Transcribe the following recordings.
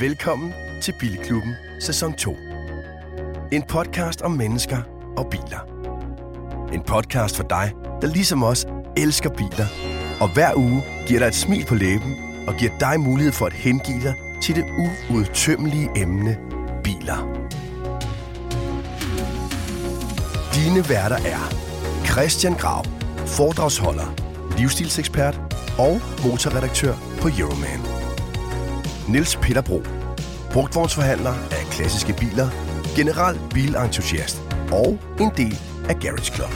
Velkommen til Bilklubben sæson 2. En podcast om mennesker og biler. En podcast for dig, der ligesom os elsker biler, og hver uge giver dig et smil på læben og giver dig mulighed for at hengive dig til det uudtømmelige emne biler. Dine værter er Christian Grav, foredragsholder, livsstilsekspert og motorredaktør på Euroman. Niels Peter Bro, brugtvognsforhandler af klassiske biler, general bilentusiast og en del af Garage Club.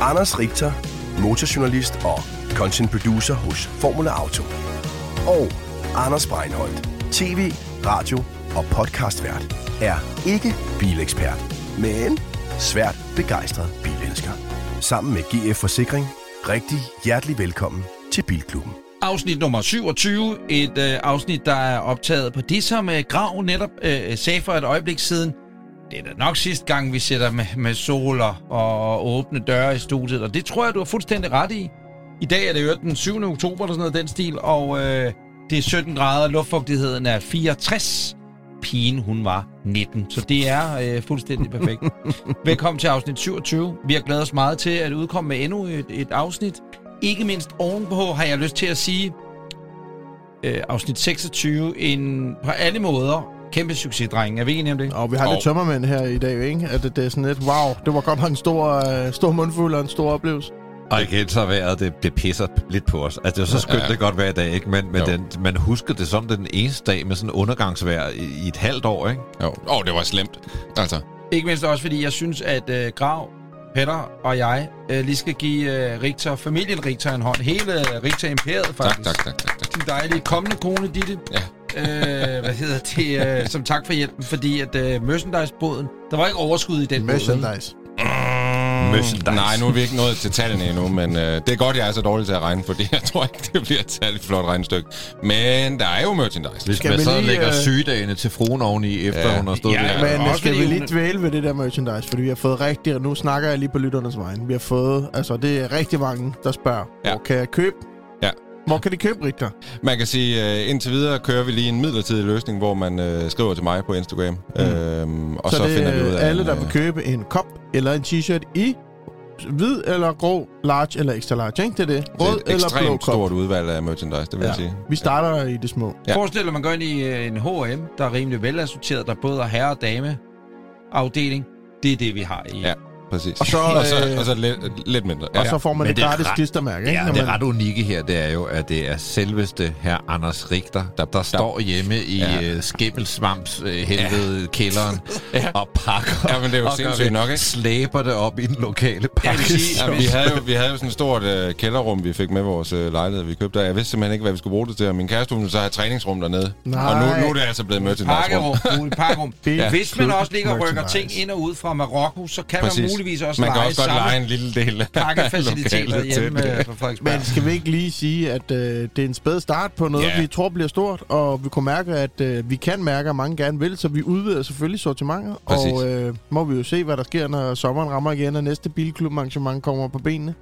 Anders Richter, motorjournalist og content producer hos Formula Auto. Og Anders Breinholt, tv, radio og podcastvært, er ikke bilekspert, men svært begejstret bilelsker. Sammen med GF Forsikring, rigtig hjertelig velkommen til Bilklubben. Afsnit nummer 27, et øh, afsnit, der er optaget på det, som øh, Grav netop øh, sagde for et øjeblik siden. Det er da nok sidste gang, vi sætter med, med soler og åbne døre i studiet, og det tror jeg, du har fuldstændig ret i. I dag er det jo den 7. oktober, eller sådan noget, den stil, og øh, det er 17 grader, luftfugtigheden er 64. Pigen, hun var 19, så det er øh, fuldstændig perfekt. Velkommen til afsnit 27. Vi har glædet os meget til at udkomme med endnu et, et afsnit. Ikke mindst ovenpå har jeg lyst til at sige, øh, afsnit 26, en på alle måder kæmpe succes, drenge. Er vi enige om det? Og vi har lidt tømmermænd her i dag, ikke? At det, det er sådan lidt, wow, det var godt nok en stor, øh, stor mundfuld og en stor oplevelse. Og igen så vejret, det, det pisser lidt på os. Altså, det er så skønt, ja. det godt hver dag, ikke? Men, men den, man husker det som den eneste dag med sådan undergangsvejr i, i et halvt år, ikke? Jo, oh, det var slemt. Altså. Ikke mindst også, fordi jeg synes, at øh, Grav, Petter og jeg øh, lige skal give øh, Richter, familien Richter en hånd. Hele øh, Richter Imperiet, faktisk. Tak, tak, tak, tak, tak. Din dejlige kommende kone, Ditte. Ja. øh, hvad hedder det? Øh, som tak for hjælpen, fordi at øh, merchandise-båden, der var ikke overskud i den. Merchandise. Merchandise. Nej, nu er vi ikke nået til tallene endnu, men øh, det er godt, jeg er så dårlig til at regne, fordi jeg tror ikke, det bliver et særligt flot regnestykke. Men der er jo merchandise. Hvis Skal man vi så lige, lægger øh, sygedagene til fruen oveni, efter Ja. hun har stået Ja, der. Men også også skal vi lige dvæle ved det der merchandise, fordi vi har fået rigtig, og nu snakker jeg lige på lytternes vegne, vi har fået, altså det er rigtig mange, der spørger, Ja. hvor kan jeg købe? Ja. Hvor kan de købe, Richter? Man kan sige, øh, indtil videre kører vi lige en midlertidig løsning, hvor man øh, skriver til mig på Instagram. Mm. Øhm, og så, så, så det finder vi ud af... alle, en, der øh, vil købe en kop eller en t-shirt i hvid eller grå, large eller extra large, ikke? Det er det. det er Rød et eller blå ekstremt kop. stort udvalg af merchandise, det vil ja. jeg sige. Vi starter i det små. Ja. Ja. Forestil dig, man går ind i en H&M, der er rimelig velassorteret, der både er herre- og dame afdeling. Det er det, vi har i. Ja. Præcis. Og så, og så, øh, og så lidt, lidt mindre. Og så får man Men det det er gratis ret- klistermærke? Ja, det man- ret unikke her, det er jo, at det er selveste her Anders Richter, der, der står hjemme i Ja. ja. uh, skimmelsvamps helvede ja. kælderen Ja. og pakker. Ja, men det er jo sindssygt nok, ikke? Slæber det op i den lokale pakke. sige- Ja, vi havde jo, vi havde jo sådan et stort øh, kælderrum, vi fik med vores øh, lejlighed, vi købte der. Jeg vidste simpelthen ikke, hvad vi skulle bruge det til, og min kæreste hun ville så have træningsrum dernede. Nej. Og nu, nu er det altså blevet. Pakkerum, muligt pakkerum. Ja. Hvis man også ligger og rykker ting ind og ud fra Marokko, så kan Præcis. man muligvis også Man kan også godt lege en lille del af pakkefaciliteter lokalet hjemme til øh, det. på Frederiksberg. Men skal vi ikke lige sige, at øh, det er en spæd start på noget, Ja. vi tror bliver stort, og vi kunne mærke, at øh, vi kan mærke, at mange gerne vil, så vi udvider selvfølgelig sortimentet, Præcis. og øh, må vi jo se, hvad der sker, når sommeren rammer igen, og næste bilklub-arrangement kommer på benene.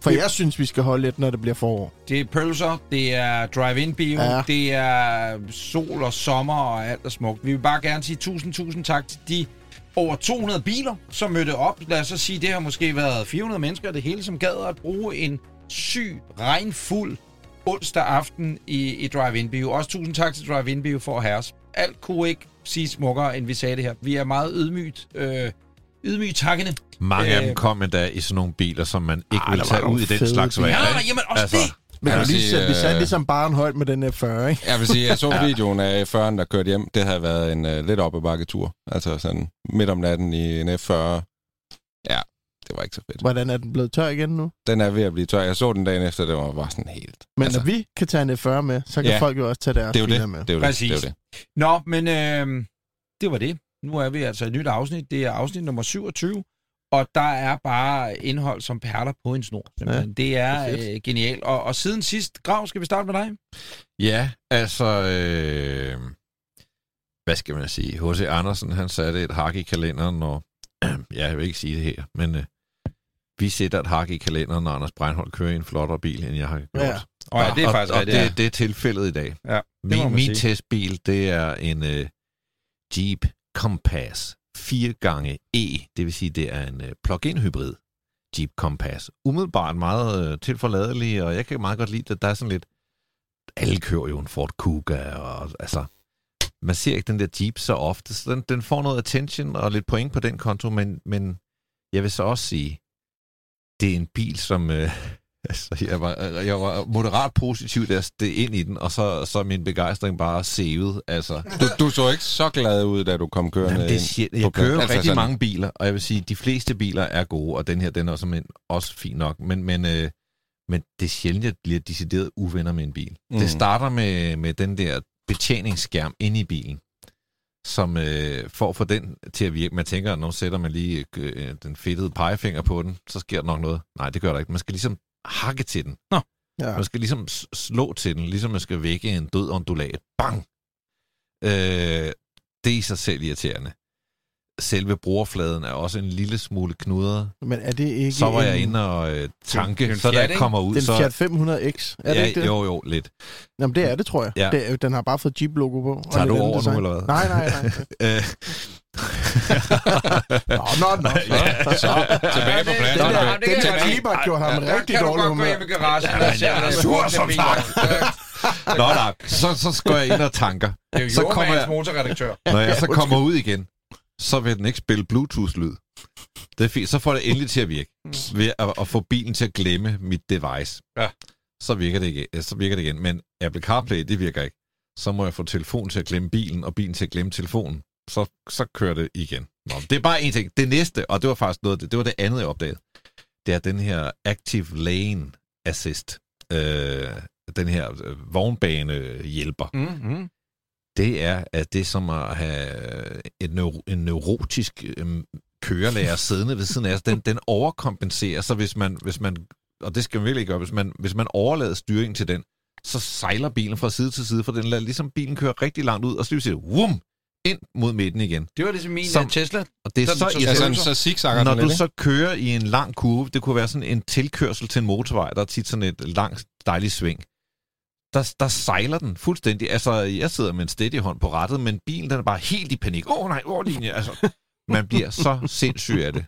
For jeg synes, vi skal holde lidt, når det bliver forår. Det er pølser, det er drive-in bio, Ja. ja. det er sol og sommer og alt er smukt. Vi vil bare gerne sige tusind, tusind tak til de over 200 biler, som mødte op. Lad os så sige, det har måske været 400 mennesker, det hele, som gad at bruge en syg, regnfuld onsdag aften i, i Drive-In Bio. Også tusind tak til Drive-In Bio for at have os. Alt kunne ikke sige smukkere, end vi sagde det her. Vi er meget ydmygt, øh, ydmygt takkende. Mange af dem Øh, kom endda i sådan nogle biler, som man ikke Ej, vil der var tage ud i den fede slags vejr. Ja, jamen også Altså, det. Men vil lige, sige, vi satte øh, ligesom barn højt med den F40, ikke? Jeg vil sige, jeg så videoen af F40'en, der kørte hjem. Det havde været en uh, lidt op ad bakke tur. Altså sådan midt om natten i en F40. Ja, det var ikke så fedt. Hvordan er den blevet tør igen nu? Den er ved at blive tør. Jeg så den dagen efter, det var bare sådan helt... Men altså, når vi kan tage en F40 med, så kan Ja. folk jo også tage deres det er jo det. med. Det er jo det. Præcis. det, er jo det. Nå, men øh, det var det. Nu er vi altså i et nyt afsnit. Det er afsnit nummer 27. Og der er bare indhold som perler på en snor. Ja, det er det øh, genialt. Og, og siden sidst, Grav, skal vi starte med dig? Ja, altså... Øh, hvad skal man sige? H.C. Andersen, han satte et hak i kalenderen, og... Ja, jeg vil ikke sige det her, men... Øh, vi sætter et hak i kalenderen, når Anders Breinholt kører i en flottere bil, end jeg har gjort. Ja. Og ja, det er og, faktisk og rigtigt, ja. det, det er tilfældet i dag. Ja, det Min, min sige. testbil, det er en uh, Jeep Compass 4 gange E, det vil sige, det er en øh, plug-in hybrid Jeep Compass. Umiddelbart meget øh, tilforladelig, og jeg kan meget godt lide det. Der er sådan lidt... Alle kører jo en Ford Kuga, og altså... Man ser ikke den der Jeep så ofte, så den, den får noget attention og lidt point på den konto, men, men jeg vil så også sige, det er en bil, som... Øh, altså, jeg var, jeg var moderat positiv, da jeg steg ind i den, og så, så min begejstring bare sævet. Altså, Du, du så ikke så glad ud, da du kom kørende Jamen, det er ind. shit. Jeg kører. Altså rigtig sådan- mange biler, og jeg vil sige, de fleste biler er gode, og den her, den er også, også fin nok, men, men, øh, men det er sjældent, at jeg bliver decideret uvenner med en bil. Mm. Mm. Det starter med, med den der betjeningsskærm inde i bilen, som øh, for at få den til at virke, man tænker, at nu sætter man lige øh, den fedtede pegefinger på den, så sker der nok noget. Nej, det gør der ikke. Man skal ligesom hakke til den. Ja. Man skal ligesom slå til den, ligesom man skal vække en død ondulat. Bang! Øh, det er i sig selv irriterende. Selve brugerfladen er også en lille smule knudret. Men er det ikke Så var jeg inde og øh, Det tanke, en så jeg ikke? kommer ud, den så... Fiat 500X? Er det ja, ikke det? Jo, jo, lidt. Jamen, det er det, tror jeg. Ja. Det, den har bare fået Jeep-logo på. Tager du over nu, eller hvad? Nej, nej, nej. Nå, nå, nå. Så, så. Tilbage på plads. Den der, det kan den der Jeep har gjort ham Der rigtig kan du dårlig godt gå humør. hjem i garagen og se, er der sur som. Nå, nej, så, så går jeg ind og tanker. Det er jo Så kommer jeg- motorredaktør. Når jeg så kommer ud igen, så vil den ikke spille Bluetooth-lyd. Det er fint. Så får det endelig til at virke. Ved at, at få bilen til at glemme mit device. Ja. Så virker det igen. Så virker det igen. Men Apple CarPlay, det virker ikke. Så må jeg få telefonen til at glemme bilen, og bilen til at glemme telefonen. Så, så kører det igen. Nå, det er bare en ting. Det næste, og det var faktisk noget, det, det var det andet, jeg opdagede. Det er den her Active Lane Assist. Øh, den her øh, vognbanehjælper Mm-hmm. Det er, at det er som at have et neuro, en neurotisk øhm, kørelærer siddende ved siden af os. Den, den overkompenserer, så hvis man, hvis man, og det skal man virkelig gøre, hvis man, hvis man overlader styringen til den, så sejler bilen fra side til side, for den lader ligesom bilen køre rigtig langt ud, og så siger wum, ind mod midten igen. Det var ligesom min Som- Som, Tesla. Og det er Så- så, så- Ja, så zigzagger Når du så kører i en lang kurve, det kunne være sådan en tilkørsel til en motorvej, der er tit sådan et langt, dejligt sving. Der, der sejler den fuldstændig. Altså, jeg sidder med en steady hånd på rattet, men bilen den er bare helt i panik. Åh oh, nej, overlinje. Altså, man bliver så sindssyg af det.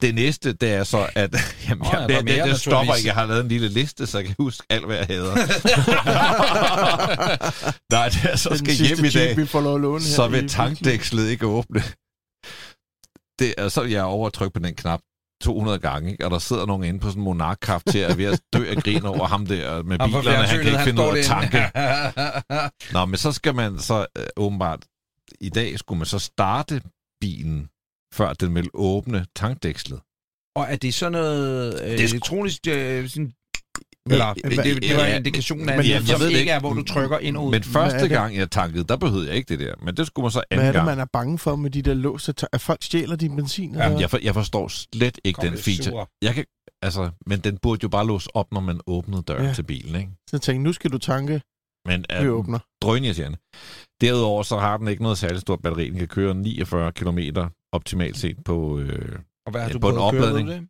Det næste, det er så, at jamen, Åh, oh, er det, mere, det, det stopper ikke. Jeg har lavet en lille liste, så jeg kan huske alt, hvad jeg hader. nej, det er, så Den skal hjem i dag vi får lov at låne så vil tankdækslet ikke åbne. Det er, så er jeg over at trykke på den knap 200 gange, ikke? og der sidder nogen inde på sådan en monark til at ved at dø af grin over ham der med bilerne, han kan ikke finde ud af tanke. Nå, men så skal man så øh, åbenbart, i dag skulle man så starte bilen, før den vil åbne tankdækslet. Og er det sådan noget øh, Det elektronisk... Øh, sådan, eller, Øh, det, det, det var ja, en indikation af, men jeg- ved det ikke er, hvor du trykker ind og ud. Men første er gang jeg tankede, der behøvede jeg ikke det der. Men det skulle man så anden Hvad er det, gang. man er bange for med de der låste... ta- At folk stjæler din benzin? Jamen, jeg, for, jeg forstår slet ikke Kom, den er feature. sure. Jeg kan, altså, men den burde jo bare låse op, når man åbnede døren Ja. til bilen, ikke? Så jeg tænkte, nu skal du tanke, Men vi uh, åbner. drønirriterende. Derudover så har den ikke noget særligt stort batteri. Den kan køre 49 km optimalt set på... Øh, Og hvad har Ja, du på en opladning. det?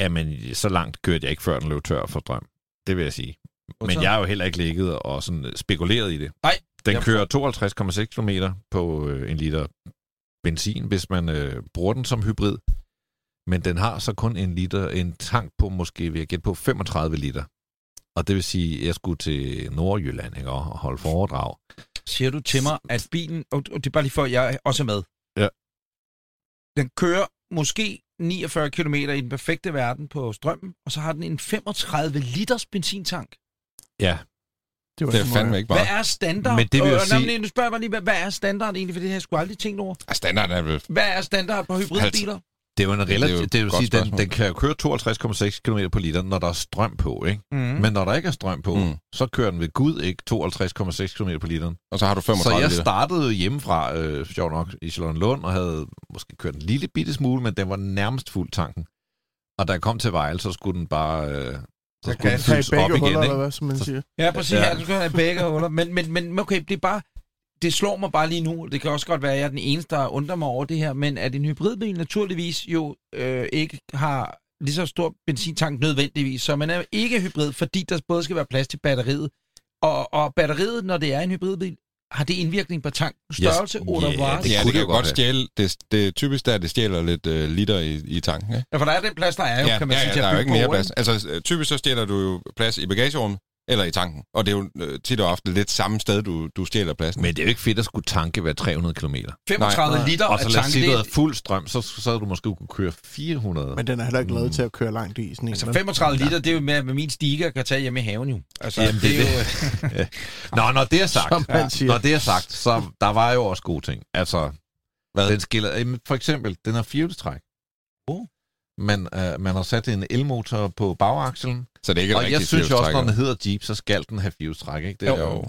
Jamen, så langt kørte jeg ikke, før den løb tør for strøm. Det vil jeg sige. Men jeg har jo heller ikke ligget og sådan spekuleret i det. Nej, Den kører 52,6 km på øh, en liter benzin, hvis man øh, bruger den som hybrid. Men den har så kun en liter, en tank på måske, vil jeg gætte på, 35 liter. Og det vil sige, at jeg skulle til Nordjylland ikke, og holde foredrag. Siger du til mig, at bilen... Og og det er bare lige for, at jeg også er med. Ja. Den kører måske 49 km i den perfekte verden på strømmen, og så har den en 35 liters benzintank. Ja, Det, var Det er fandme ikke bare. Hvad er standard? Men det vil jo Øh, sige- Nu spørger jeg bare lige, hvad, hvad er standard egentlig? For det har jeg sgu aldrig tænkt over. Ja, standarden er vel... Hvad er standard på hybridbiler? Det er jo en det relativt... et Det, vil sige, den, spørgsmål. den kan jo køre 52,6 km på liter, når der er strøm på, ikke? Mm. Men når der ikke er strøm på, Mm. så kører den ved Gud ikke 52,6 km på literen. Og så har du 35 Så jeg liter. startede jo hjemmefra, øh, sjovt nok, i Charlottenlund, og havde måske kørt en lille bitte smule, men den var nærmest fuld tanken. Og da jeg kom til Vejle, så skulle den bare... Øh, så Så skulle den fyldes op igen, huller, ikke? eller hvad, som man Så- siger. Ja, præcis. Ja. Ja. du skal have begge huller. Men, men, men okay, det er bare... Det slår mig bare lige nu. Det kan også godt være, at jeg er den eneste, der undrer mig over det her. Men at en hybridbil naturligvis jo øh, ikke har lige så stor benzintank nødvendigvis, så man er ikke hybrid, fordi der både skal være plads til batteriet, og, og batteriet, når det er en hybridbil, har det indvirkning på tankens størrelse? Yes. hvad? det ja, kunne det kan det jo godt stjæle. Det, det er typisk der, det stjæler lidt øh, liter i, i tanken, ikke? Ja, for der er den plads, der er jo, ja, kan man ja, sige, ja, der at er jo ikke mere plads. Altså, øh, typisk så stjæler du jo plads i bagagerummet eller i tanken. Og det er jo øh, tit og ofte lidt samme sted, du, du stjæler pladsen. Men det er jo ikke fedt at skulle tanke hver 300 km. 35 Nej. liter Og af så lad os tanken. sige, at du Det havde fuld strøm, så, så havde du måske kunne køre 400. Men den er heller ikke lavet til at køre langt i sådan en. Altså vel? 35 liter, det er jo med, hvad min stiger kan tage hjemme i haven jo. Altså, Jamen, det er jo... Nå, når det er sagt, Som man siger. når det er sagt, så der var jo også gode ting. Altså, Hvad? den skiller, jamen, for eksempel, den har firehjulstræk. Oh. Man, øh, man har sat en elmotor på bagakslen, så det er ikke og jeg synes jo også, når den hedder Jeep, så skal den have firehjulstræk, ikke? Det er Jo. jo.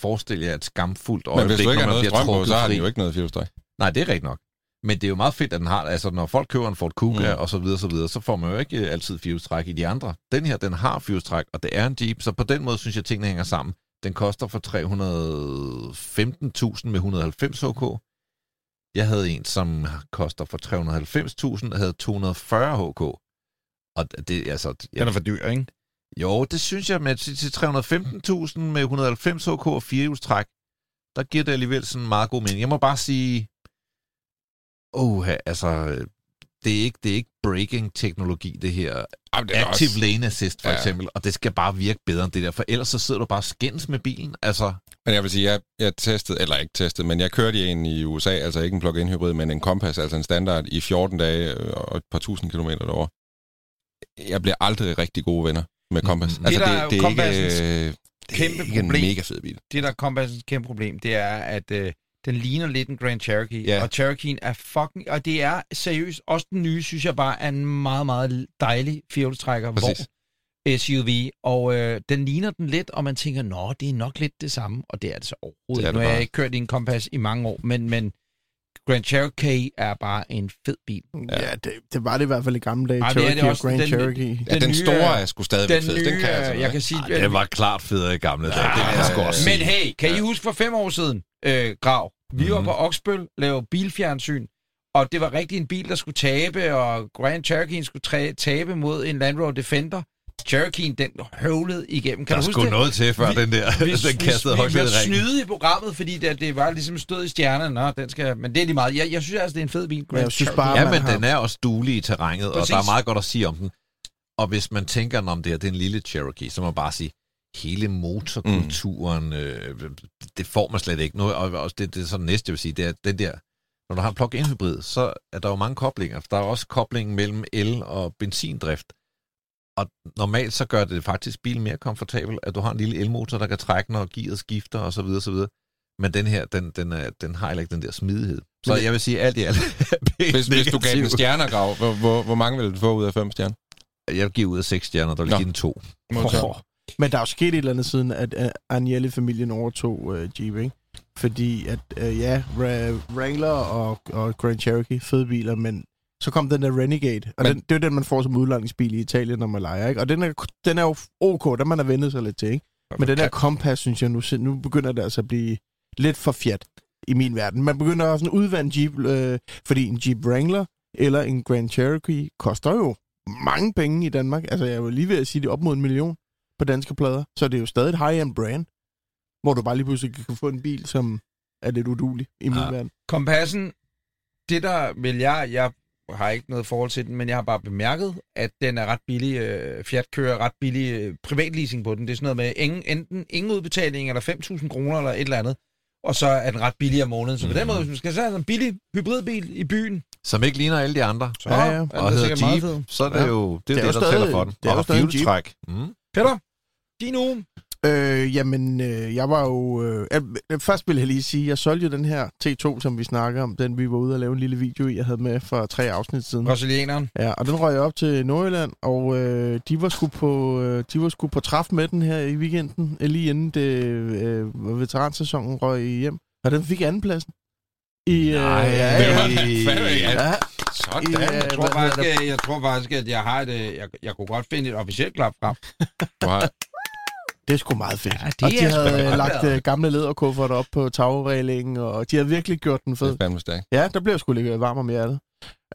Forestil jer et skamfuldt Men hvis øjeblik, du ikke har noget strøm på, så har den jo ikke noget firehjulstræk. Nej, det er rigtigt nok. Men det er jo meget fedt, at den har, altså når folk køber en Ford Kuga Mm. og så videre, så videre, så får man jo ikke øh, altid firehjulstræk i de andre. Den her, den har firehjulstræk, og det er en Jeep, så på den måde synes jeg, at tingene hænger sammen. Den koster for 315.000 med 190 HK. Jeg havde en, som koster for 390.000, havde 240 HK. Og det, altså... Den er for dyr, ikke? Jo, det synes jeg, med til til 315.000 med 190 HK og firehjulstræk, der giver det alligevel sådan en meget god mening. Jeg må bare sige, oh, altså, det er ikke, det er ikke braking-teknologi, det her. Jamen, det er Active også- lane assist, for Ja. eksempel, og det skal bare virke bedre end det der, for ellers så sidder du bare skændes med bilen. Altså, Men jeg vil sige, jeg, jeg testede, eller ikke testede, men jeg kørte i en i USA, altså ikke en plug-in hybrid, men en Compass, altså en standard, i 14 dage øh, og et par tusind kilometer derovre. Jeg bliver aldrig rigtig gode venner med Compass. Mhm. Altså, Det, det, der er det, jo er ikke, øh, det kæmpe er ikke en problem. mega fed bil. Det, der er Compassens kæmpe problem, det er, at øh, den ligner lidt en Grand Cherokee. Ja. Og Cherokee'en er fucking... Og det er seriøst, også den nye, synes jeg bare er en meget, meget dejlig Præcis. hvor SUV, og øh, den ligner den lidt, og man tænker, nå, det er nok lidt det samme, og det er det så overhovedet. Det er ikke. Nu det har jeg ikke kørt i en Compass i mange år, men, men Grand Cherokee er bare en fed bil. Ja, det, det var det i hvert fald i gamle dage. Ej, det er det Cherokee og også. Grand Den- Cherokee. Ja, Den den, nye store er- sgu stadigvæk Den fed. nye, Den kan jeg, altså jeg kan sige... ej, det var klart federe i gamle dage. det kan jeg sgu også Men sige. hey, kan I huske for fem år siden, øh, Grav? Vi var Mhm. på Oksbøl, lavede bilfjernsyn, og det var rigtig en bil, der skulle tabe, og Grand Cherokee skulle tra- tabe mod en Land Rover Defender. Cherokee'en, den høvlede igennem. Kan Der du huske skulle noget til, før Vi- den der, vi, den kastede højt vi, vi snyde i programmet, fordi det, det var ligesom stået i stjernerne. Nå, den skal, men det er lige meget. Jeg, jeg synes altså, det er en fed bil. Grand jeg synes bare, Ja, men har- den er også duelig i terrænet, og Præcis. der er meget godt at sige om den. Og hvis man tænker om det her, det er en lille Cherokee, så må man bare sige, hele motorkulturen, mm. øh, det får man slet ikke. Nu, og også det, det er så det næste, jeg vil sige, det er den der, når du har en plug-in hybrid, så er der jo mange koblinger. Der er også koblingen mellem el- og benzindrift. Og normalt så gør det faktisk bilen mere komfortabel, at du har en lille elmotor, der kan trække, når gearet skifter osv. Så videre, så videre. Men den her, den, den, er, den har heller ikke den der smidighed. Så jeg vil sige alt i alt. Hvis, hvis du gav den stjernegrav, hvor, hvor, hvor mange vil du få ud af fem stjerner? Jeg giver ud af seks stjerner, der vil give den to. Modtaget. Men der er jo sket et eller andet siden, at uh, Agnelli-familien overtog uh, Jeep, ikke? Fordi at, uh, ja, Ra- Wrangler og, og Grand Cherokee, fede biler, men så kom den der Renegade, og Men- den, det er den, man får som udlejningsbil i Italien, når man leger, ikke? Og den er, den er jo ok, den man har vendt sig lidt til, ikke? Men den der Compass, synes jeg, nu, nu begynder det altså at blive lidt for fjat i min verden. Man begynder også at udvande Jeep, øh, fordi en Jeep Wrangler eller en Grand Cherokee koster jo mange penge i Danmark. Altså, jeg var lige ved at sige, det er op mod en million på danske plader. Så det er jo stadig et high-end brand, hvor du bare lige pludselig kan få en bil, som er lidt udulig i min Ja. verden. Kompassen, det der vil jeg, jeg har ikke noget forhold til den, men jeg har bare bemærket, at den er ret billig. Øh, Fiat kører ret billig øh, privatleasing på den. Det er sådan noget med ingen, enten ingen udbetaling, eller 5.000 kroner, eller et eller andet. Og så er den ret billig om måneden. Så på den Mhm. måde, hvis man skal have en billig hybridbil i byen, Som ikke ligner alle de andre. så Ja, ja. er den Og hedder Jeep, så er det Ja. jo det, Det er det, jo der stadig- tæller for den. det er jo og har stadig en Jeep. Mm. Peter, din uge. Øh, jamen, øh, jeg var jo... Øh, øh, først vil jeg lige sige, jeg solgte jo den her T2, som vi snakker om, den vi var ude og lave en lille video i, jeg havde med for tre afsnit siden. Brasilianeren. Ja, og den røg jeg op til Nordjylland, og øh, de var sgu på øh, de var sgu på træf med den her i weekenden, lige inden det øh, veteransæsonen røg hjem. Og den fik andenpladsen. I, øh, Nej, ja, det ja, ja, ja, Sådan. Øh, Jeg tror, faktisk, at, jeg tror faktisk, at jeg har et, øh, jeg, jeg kunne godt finde et officielt klap frem. du har, Det er sgu meget fedt. Ja, det og de havde øh, lagt øh, gamle læderkufferter op på tagrælingen, og de havde virkelig gjort den det fed. er fandme stærkt. Ja, der blev sgu lidt varm om hjertet.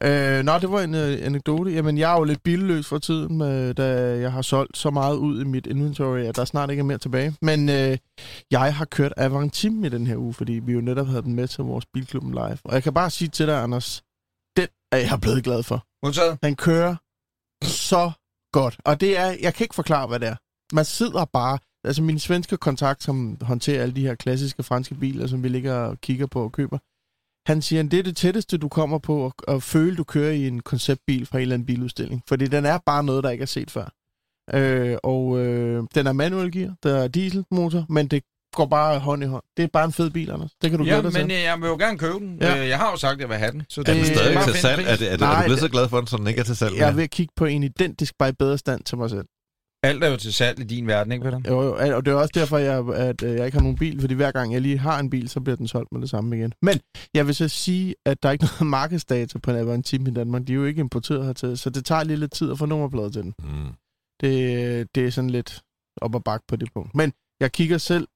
Øh, nå, det var en øh, anekdote. Jamen, jeg er jo lidt billøs for tiden, med, da jeg har solgt så meget ud i mit inventory, at der snart ikke er mere tilbage. Men øh, jeg har kørt Avantim i den her uge, fordi vi jo netop havde den med til vores Bilklubben Live. Og jeg kan bare sige til dig, Anders, den er jeg blevet glad for. Modtaget. Han kører så godt. Og det er, jeg kan ikke forklare, hvad det er. Man sidder bare, altså min svenske kontakt, som håndterer alle de her klassiske franske biler, som vi ligger og kigger på og køber, han siger, at det er det tætteste, du kommer på at, at føle, du kører i en konceptbil fra en eller anden biludstilling. Fordi den er bare noget, der ikke er set før. Øh, og øh, den er manuel gear, der er dieselmotor, men det går bare hånd i hånd. Det er bare en fed bil, Anders. Det kan du Ja, glæde dig men til. øh, jeg vil jo gerne købe den. Ja. Ja. Jeg har jo sagt, at jeg vil have den. Så Er den Det- stadig til salg? Er, det, er, det, er Nej, du blevet det- så glad for den, så den ikke er til salg? Jeg er ved at kigge på en identisk, bare i bedre stand til mig selv. Alt er jo til salg i din verden, ikke Peter? Jo, jo, og det er også derfor, jeg, at øh, jeg ikke har nogen bil, fordi hver gang jeg lige har en bil, så bliver den solgt med det samme igen. Men jeg vil så sige, at der er ikke noget markedsdata på en Avantim i Danmark. De er jo ikke importeret hertil, så det tager lige lidt tid at få nummerplader til den. Mm. Det, det er sådan lidt op og bakke på det punkt. Men jeg kigger selv,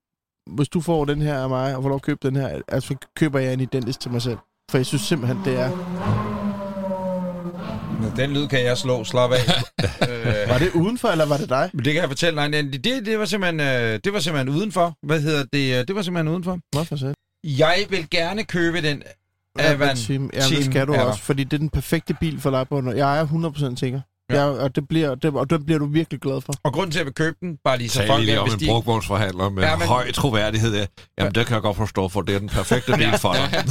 hvis du får den her af mig, og får lov at købe den her, altså køber jeg en identisk til mig selv. For jeg synes simpelthen, det er... Den lyd kan jeg slå, slap af. øh, Var det udenfor, eller var det dig? men det kan jeg fortælle dig. Det, det, det, var simpelthen, øh, det var simpelthen udenfor. Hvad hedder det? øh, Det var simpelthen udenfor. Hvorfor så? Jeg vil gerne købe den Avantim. Ja, det skal du er også, fordi det er den perfekte bil for dig på. Jeg er 100% sikker. Ja. Ja. og, det bliver, det, og det bliver du virkelig glad for. Og grunden til, at jeg vil købe den, bare lige så Tal folk lige om en de... brugvognsforhandler med Ja, ja, men- høj troværdighed. Ja. Jamen, det kan jeg godt forstå, for det er den perfekte bil for dig.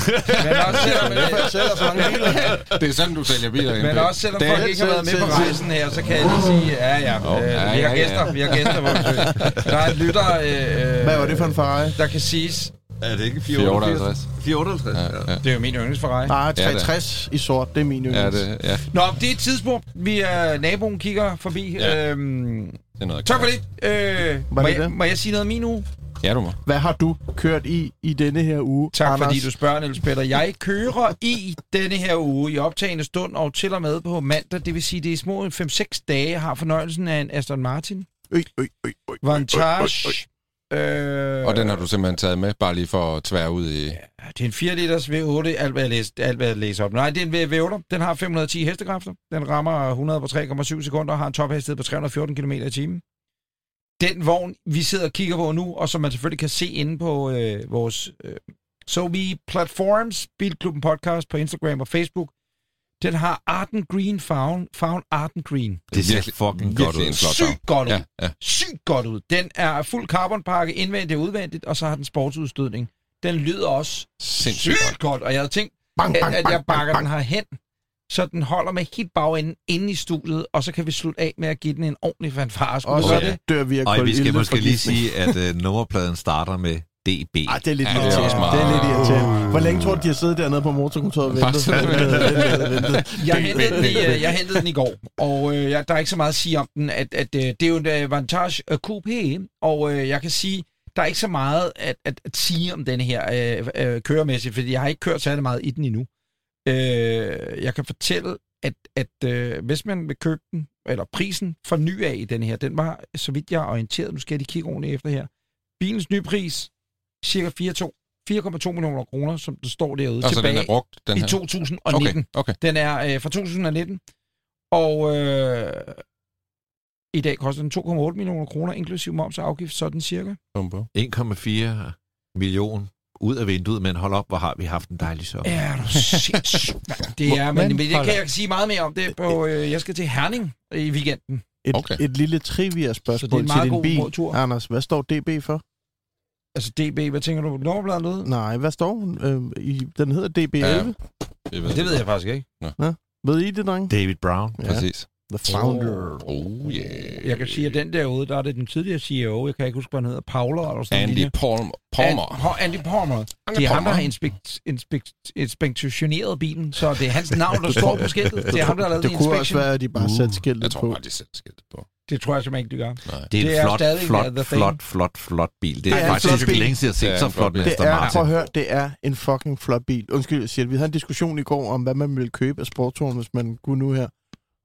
Men også selvom, jeg sælger så mange biler. Det er sådan, du sælger biler. men også selvom Det folk ikke har været med på rejsen her, så kan jeg lige sige, ja ja, Åh, øh, ja, vi har ja, gæster, ja. vi har gæster. Der er en lytter, øh, Hvad var det for en Ferrari? der kan siges, Er det ikke 458? 458, Ja, ja. ja. det er jo min yndlingsferrari. Nej, Ja, det er. 360 i sort, det er min Ja, yndlings. det, ja, Nå, det er et tidspunkt, vi er naboen kigger forbi. Ja. Øhm, det er noget. tak for det. Øh, må, det jeg, det? må jeg sige noget om min uge? Ja, du må. Hvad har du kørt i i denne her uge, Tak Anders? fordi du spørger, Niels Peter. Jeg kører i denne her uge i optagende stund og til og med på mandag. Det vil sige, det er små 5-6 dage, jeg har fornøjelsen af en Aston Martin. Øj, øj, øj, øj. Vantage. Øh, Og den har du simpelthen taget med, bare lige for at tvære ud i... Det er en 4 liters V8, alt hvad jeg læser, alt, hvad jeg læser op. Nej, det er en V8. Den har 510 hestekræfter. Den rammer 100 på 3,7 sekunder og har en tophastighed på 314 km i timen. Den vogn, vi sidder og kigger på nu, og som man selvfølgelig kan se inde på øh, vores øh, SoBe Platforms, Bilklubben Podcast på Instagram og Facebook, den har Arden Green Found, Found Arden Green. Det ser Virkelig- fucking godt virkelig ud. en flot farve. Sygt godt ud. Ja, ja. Sygt godt ud. Den er fuld carbonpakke, indvendigt og udvendigt, og så har den sportsudstødning. Den lyder også Sindssygt sygt godt, og jeg havde tænkt, Bang, at, bang, at bang, jeg bakker bang, den her hen, så den holder med helt bagenden inde i studiet, og så kan vi slutte af med at give den en ordentlig fanfare. Og så det? dør vi af Og vi skal måske lige sige, at uh, nummerpladen starter med DB. Ej, det er lidt Ja, det er meget- Det er lidt irriterende. Hvor længe tror du, de har siddet dernede på motorkontoret og ventet? Jeg hentede, den i, øh, jeg hentede den i går, og øh, jeg, der er ikke så meget at sige om den. At, at, øh, det er jo en øh, Vantage øh, Coupé, og øh, jeg kan sige, der er ikke så meget at, at, at sige om den her øh, øh, køremæssigt, fordi jeg har ikke kørt særlig meget i den endnu. Øh, jeg kan fortælle, at, at øh, hvis man vil købe den, eller prisen for ny af i den her, den var, så vidt jeg er orienteret, nu skal jeg lige kigge ordentligt efter her, bilens nye pris, cirka 4,2 4,2 millioner kroner, som der står derude, Og så den tilbage er brugt, den i her. 2019. Okay, okay. Den er øh, fra 2019, og øh, i dag koster den 2,8 millioner kroner, inklusiv moms og afgift, sådan cirka. Bum, bum. 1,4 million ud af vinduet, men hold op, hvor har vi haft en dejlig sommer. Er du sindssygt. Det er, men, Men det kan jeg sige meget mere om det på, øh, jeg skal til Herning i weekenden. Et, Okay. et lille er trivia-spørgsmål til meget din bil. tur. Anders, hvad står DB for? Altså DB, hvad tænker du? Nummerbladet ud? Nej, hvad står hun? Øh, i, den hedder DB11. Ja. Ja. Det ved, Det ved jeg faktisk ikke. Ved I det, drenge? David Brown. Ja. Præcis. The Founder. Oh, yeah. Jeg kan sige, at den derude, der er det den tidligere CEO, jeg kan ikke huske, hvad han hedder, Paula eller sådan Andy noget. Palmer. Palmer. An- Andy Palmer. Det er ham, der har inspekt, inspekt, inspektioneret bilen, så det er hans navn, der står på skiltet. Det er ham, der har lavet Det det kunne også inspection. være, at de bare Uh, satte skiltet Jeg tror på. bare, de selv skilt på. Det tror jeg simpelthen ikke, de gør. Nej. Det er en Det er flot, stadig flot, flot, flot, flot bil. Det Det er, er en faktisk bil. længe siden, jeg har Det er set så flot Det Aston er, Martin. prøv at høre, det er en fucking flot bil. Undskyld, jeg siger det. Vi havde en diskussion i går om, hvad man ville købe af sportsvogn, hvis man kunne nu her.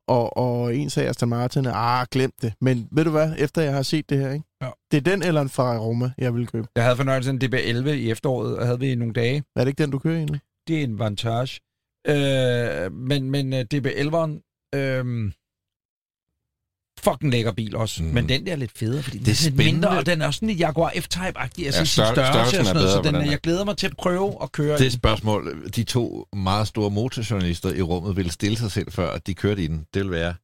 Og, og en sagde Aston Martin, ah, glem det. Men ved du hvad, efter jeg har set det her, ikke? Ja. Det er den eller en Ferrari Roma, jeg vil købe. Jeg havde fornøjelsen af en DB11 i efteråret, og havde vi nogle dage. Er det ikke den, du kører i nu? Det er en Vantage. Øh, men men øh, DB11'eren, øh, fucking lækker bil også. Mm. Men den der er lidt federe, fordi den Det er, er lidt mindre, og den er også sådan lidt Jaguar F-Type-agtig. Altså Ja, ja, sin stør- størrelse og sådan noget, så den, den er- jeg glæder mig til at prøve at køre Det spørgsmål, de to meget store motorjournalister i rummet ville stille sig selv før, at de kørte i den, det vil være,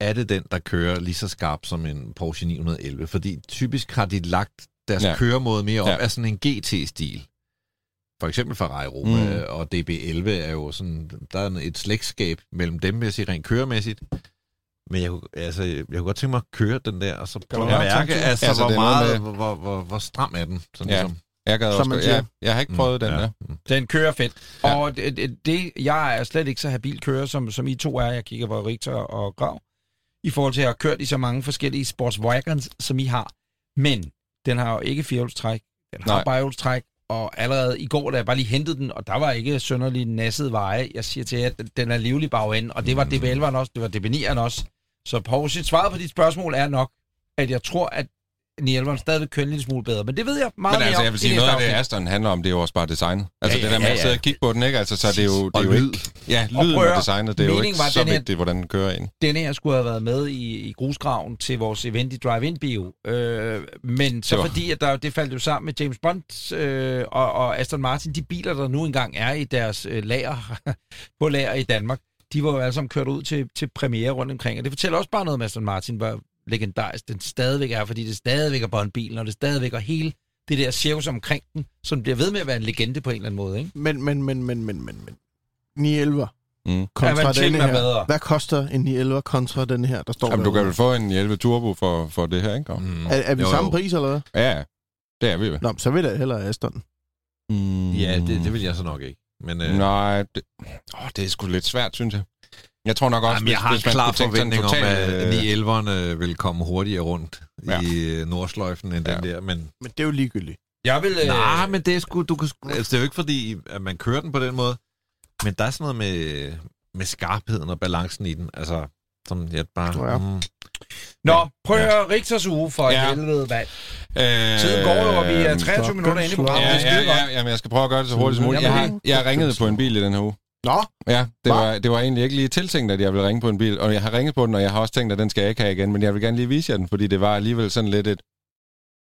er det den, der kører lige så skarpt som en Porsche 911? Fordi typisk har de lagt deres Ja. køremåde mere op Ja. af sådan en GT-stil. For eksempel Ferrari Roma Mm. mm. og DB11 er jo sådan, der er et slægtskab mellem dem, vil jeg sige, rent køremæssigt. Men jeg, kunne- altså, jeg kunne godt tænke mig at køre den der, og så prøve at mærke, altså, Altså, hvor, meget, med- hvor, hvor, hvor, hvor stram er den. Sådan Ja. ligesom. Jeg gad også ja, jeg har ikke prøvet den der. Mm. Den kører fedt. Ja. Ja. Og det, det, jeg er slet ikke så habil kører, som, som I to er. Jeg kigger på Richter og Grav. I forhold til at have kørt i så mange forskellige sportswagons, som I har. Men den har jo ikke firehjulstræk. Den har Nej. Og allerede i går, da jeg bare lige hentede den, og der var ikke sønderlig nasset veje, jeg siger til jer, at den er livlig bagend, og det var Mm. DB11'eren også, det var DB9'eren også. Så Porsche, svaret på dit spørgsmål er nok, at jeg tror, at 911'eren stadig vil køre en lille smule bedre. Men det ved jeg meget Men mere altså, om jeg vil sige, noget af det. Aston handler om, det er jo også bare design. Altså Ja, det ja, der med ja, at sidde ja. og kigge på den, ikke? Altså, så det er jo, det er Og jo ikke... Ja, Og lyden og høre, designet, det er jo ikke var, så den her- vigtigt, hvordan den kører ind. denne her skulle have været med i, i grusgraven til vores event i Drive-In Bio. Øh, men så Det var- fordi, at der, det faldt jo sammen med James Bond øh, og, og Aston Martin, de biler, der nu engang er i deres øh, lager, på lager i Danmark, de var jo alle sammen kørt ud til, til premiere rundt omkring. Og det fortæller også bare noget om Aston Martin, hvor legendarisk den stadigvæk er, fordi det stadigvæk er Bond-bilen, og det stadigvæk er hele det der cirkus omkring den, som bliver ved med at være en legende på en eller anden måde. Ikke? Men, men, men, men, men, men, men. 911 Mm. kontra Ja, er her. bedre. Hvad koster en 911 kontra den her, der står Jamen, du kan vel få en 11 Turbo for, for det her, ikke? Mm. Er, er vi Jo, samme jo. pris, eller hvad? Ja, det er vi vel. Nå, så vil jeg hellere Aston. Mm. Ja, det, det vil jeg så nok ikke. Men, øh, Nej, det, åh, det er sgu lidt svært, synes jeg. Jeg tror nok også, Jamen, jeg har en man klar forventning om, total, at øh, 911'erne vil komme hurtigere rundt Ja. i øh, Nordsløjfen end Ja. den der. Men, Men det er jo ligegyldigt. Jeg vil... Øh, nej, men det er, sgu, du kan, sgu- altså, det er jo ikke fordi, at man kører den på den måde. Men der er sådan noget med, med skarpheden og balancen i den. Altså, som jeg bare... Ja. Mm, Nå, prøv at høre Richters uge for Ja. ja. helvede, hvad? Øh, Tiden går jo, og vi er øh, 23 stop, minutter inde i programmet. Ja, ja, godt. ja, jamen, jeg skal prøve at gøre det så hurtigt som muligt. Jeg, har, jeg har ringet på en bil i den her uge. Nå, Ja, det var, det var egentlig ikke lige tiltænkt, at jeg ville ringe på en bil, og jeg har ringet på den, og jeg har også tænkt, at den skal jeg ikke have igen, men jeg vil gerne lige vise jer den, fordi det var alligevel sådan lidt et,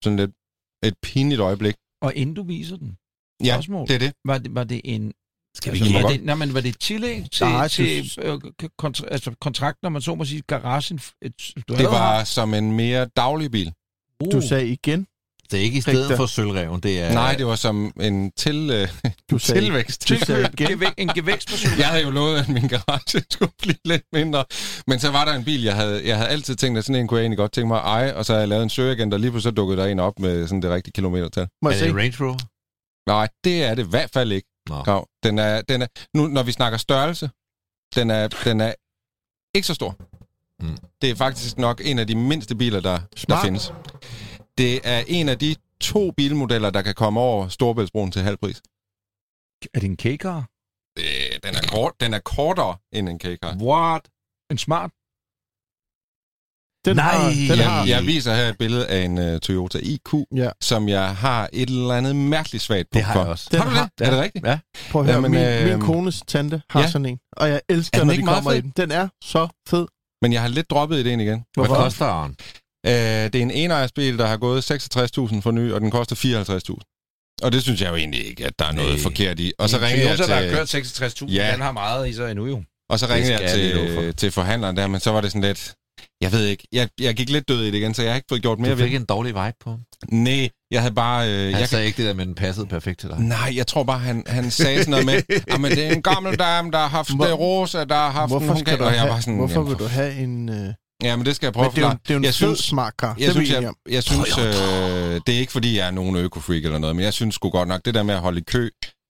sådan lidt et pinligt øjeblik. Og inden du viser den, Ja, Spørgsmål. det er det. var det, var det en... Skal vi altså, give var mig det, nej, men var det et tillæg til, Nej, til øh, kontra, altså, kontrakt, når man så må sige, garagen? Et, du Det var som en mere daglig bil. uh, du sagde igen. det er ikke i stedet Rigtig. for sølvreven, det er... Nej, det var som en til, øh, Du sagde, tilvækst. du sagde igen. En gevækst på Jeg havde jo lovet, at min garage skulle blive lidt mindre. Men så var der en bil, jeg havde, jeg havde altid tænkt, at sådan en kunne jeg egentlig godt tænke mig at eje, og så havde jeg lavet en søgeagent, og lige pludselig så dukkede der en op med sådan det rigtige kilometertal. Må Er det Range Rover? Nej, det er det i hvert fald ikke. Nå. Grav. Den er, den er, nu, når vi snakker størrelse, den er, den er ikke så stor. Mm. Det er faktisk nok en af de mindste biler, der, der findes. Det er en af de to bilmodeller, der kan komme over Storebæltsbroen til halv pris. Er det en K-car? Øh, den, er kort, den er kortere end en K-car. What? En smart? Den Nej, har, den Jeg, har, jeg viser her et billede af en uh, Toyota IQ, Ja. som jeg har et eller andet mærkeligt svagt Det punkt har jeg også. Den har du det? har- Er det rigtigt? Ja. Prøv at høre, Jamen, min, øh, min kones tante har ja. sådan en, og jeg elsker, Er den når ikke de meget kommer i fed? den. Den er så fed. Men jeg har lidt droppet ideen igen. Hvad Hvorfor? koster den? Uh, det er en enejersbil, der har gået 66.000 for ny, og den koster 54.000. Og det synes jeg jo egentlig ikke, at der er noget Nej. forkert i. Og så En ringede jeg Toyota, der har til, kørt 66.000, Ja. ja. den har meget i sig endnu jo. og så Det ringede jeg til, for. til forhandleren der, men så var det sådan lidt... Jeg ved ikke, jeg, jeg gik lidt død i det igen, så jeg har ikke fået gjort mere Du ved fik en dårlig vibe på ham. Nej, jeg havde bare... Øh, Han jeg, sagde ikke det der med, den passede perfekt til dig. nej, jeg tror bare, han, han sagde sådan noget med, at men det er en gammel dame, der har haft Hvor- det rosa, der har haft Hvorfor, en skal du og jeg have, var sådan, hvorfor jamen, vil du have en... Øh... Ja, men det skal jeg prøve Men at det er jo, det er jo en jeg synes, smart car. jeg det er vi synes, jeg, jeg synes øh, det er ikke, fordi jeg er nogen økofreak eller noget, men jeg synes sgu godt nok, det der med at holde i kø,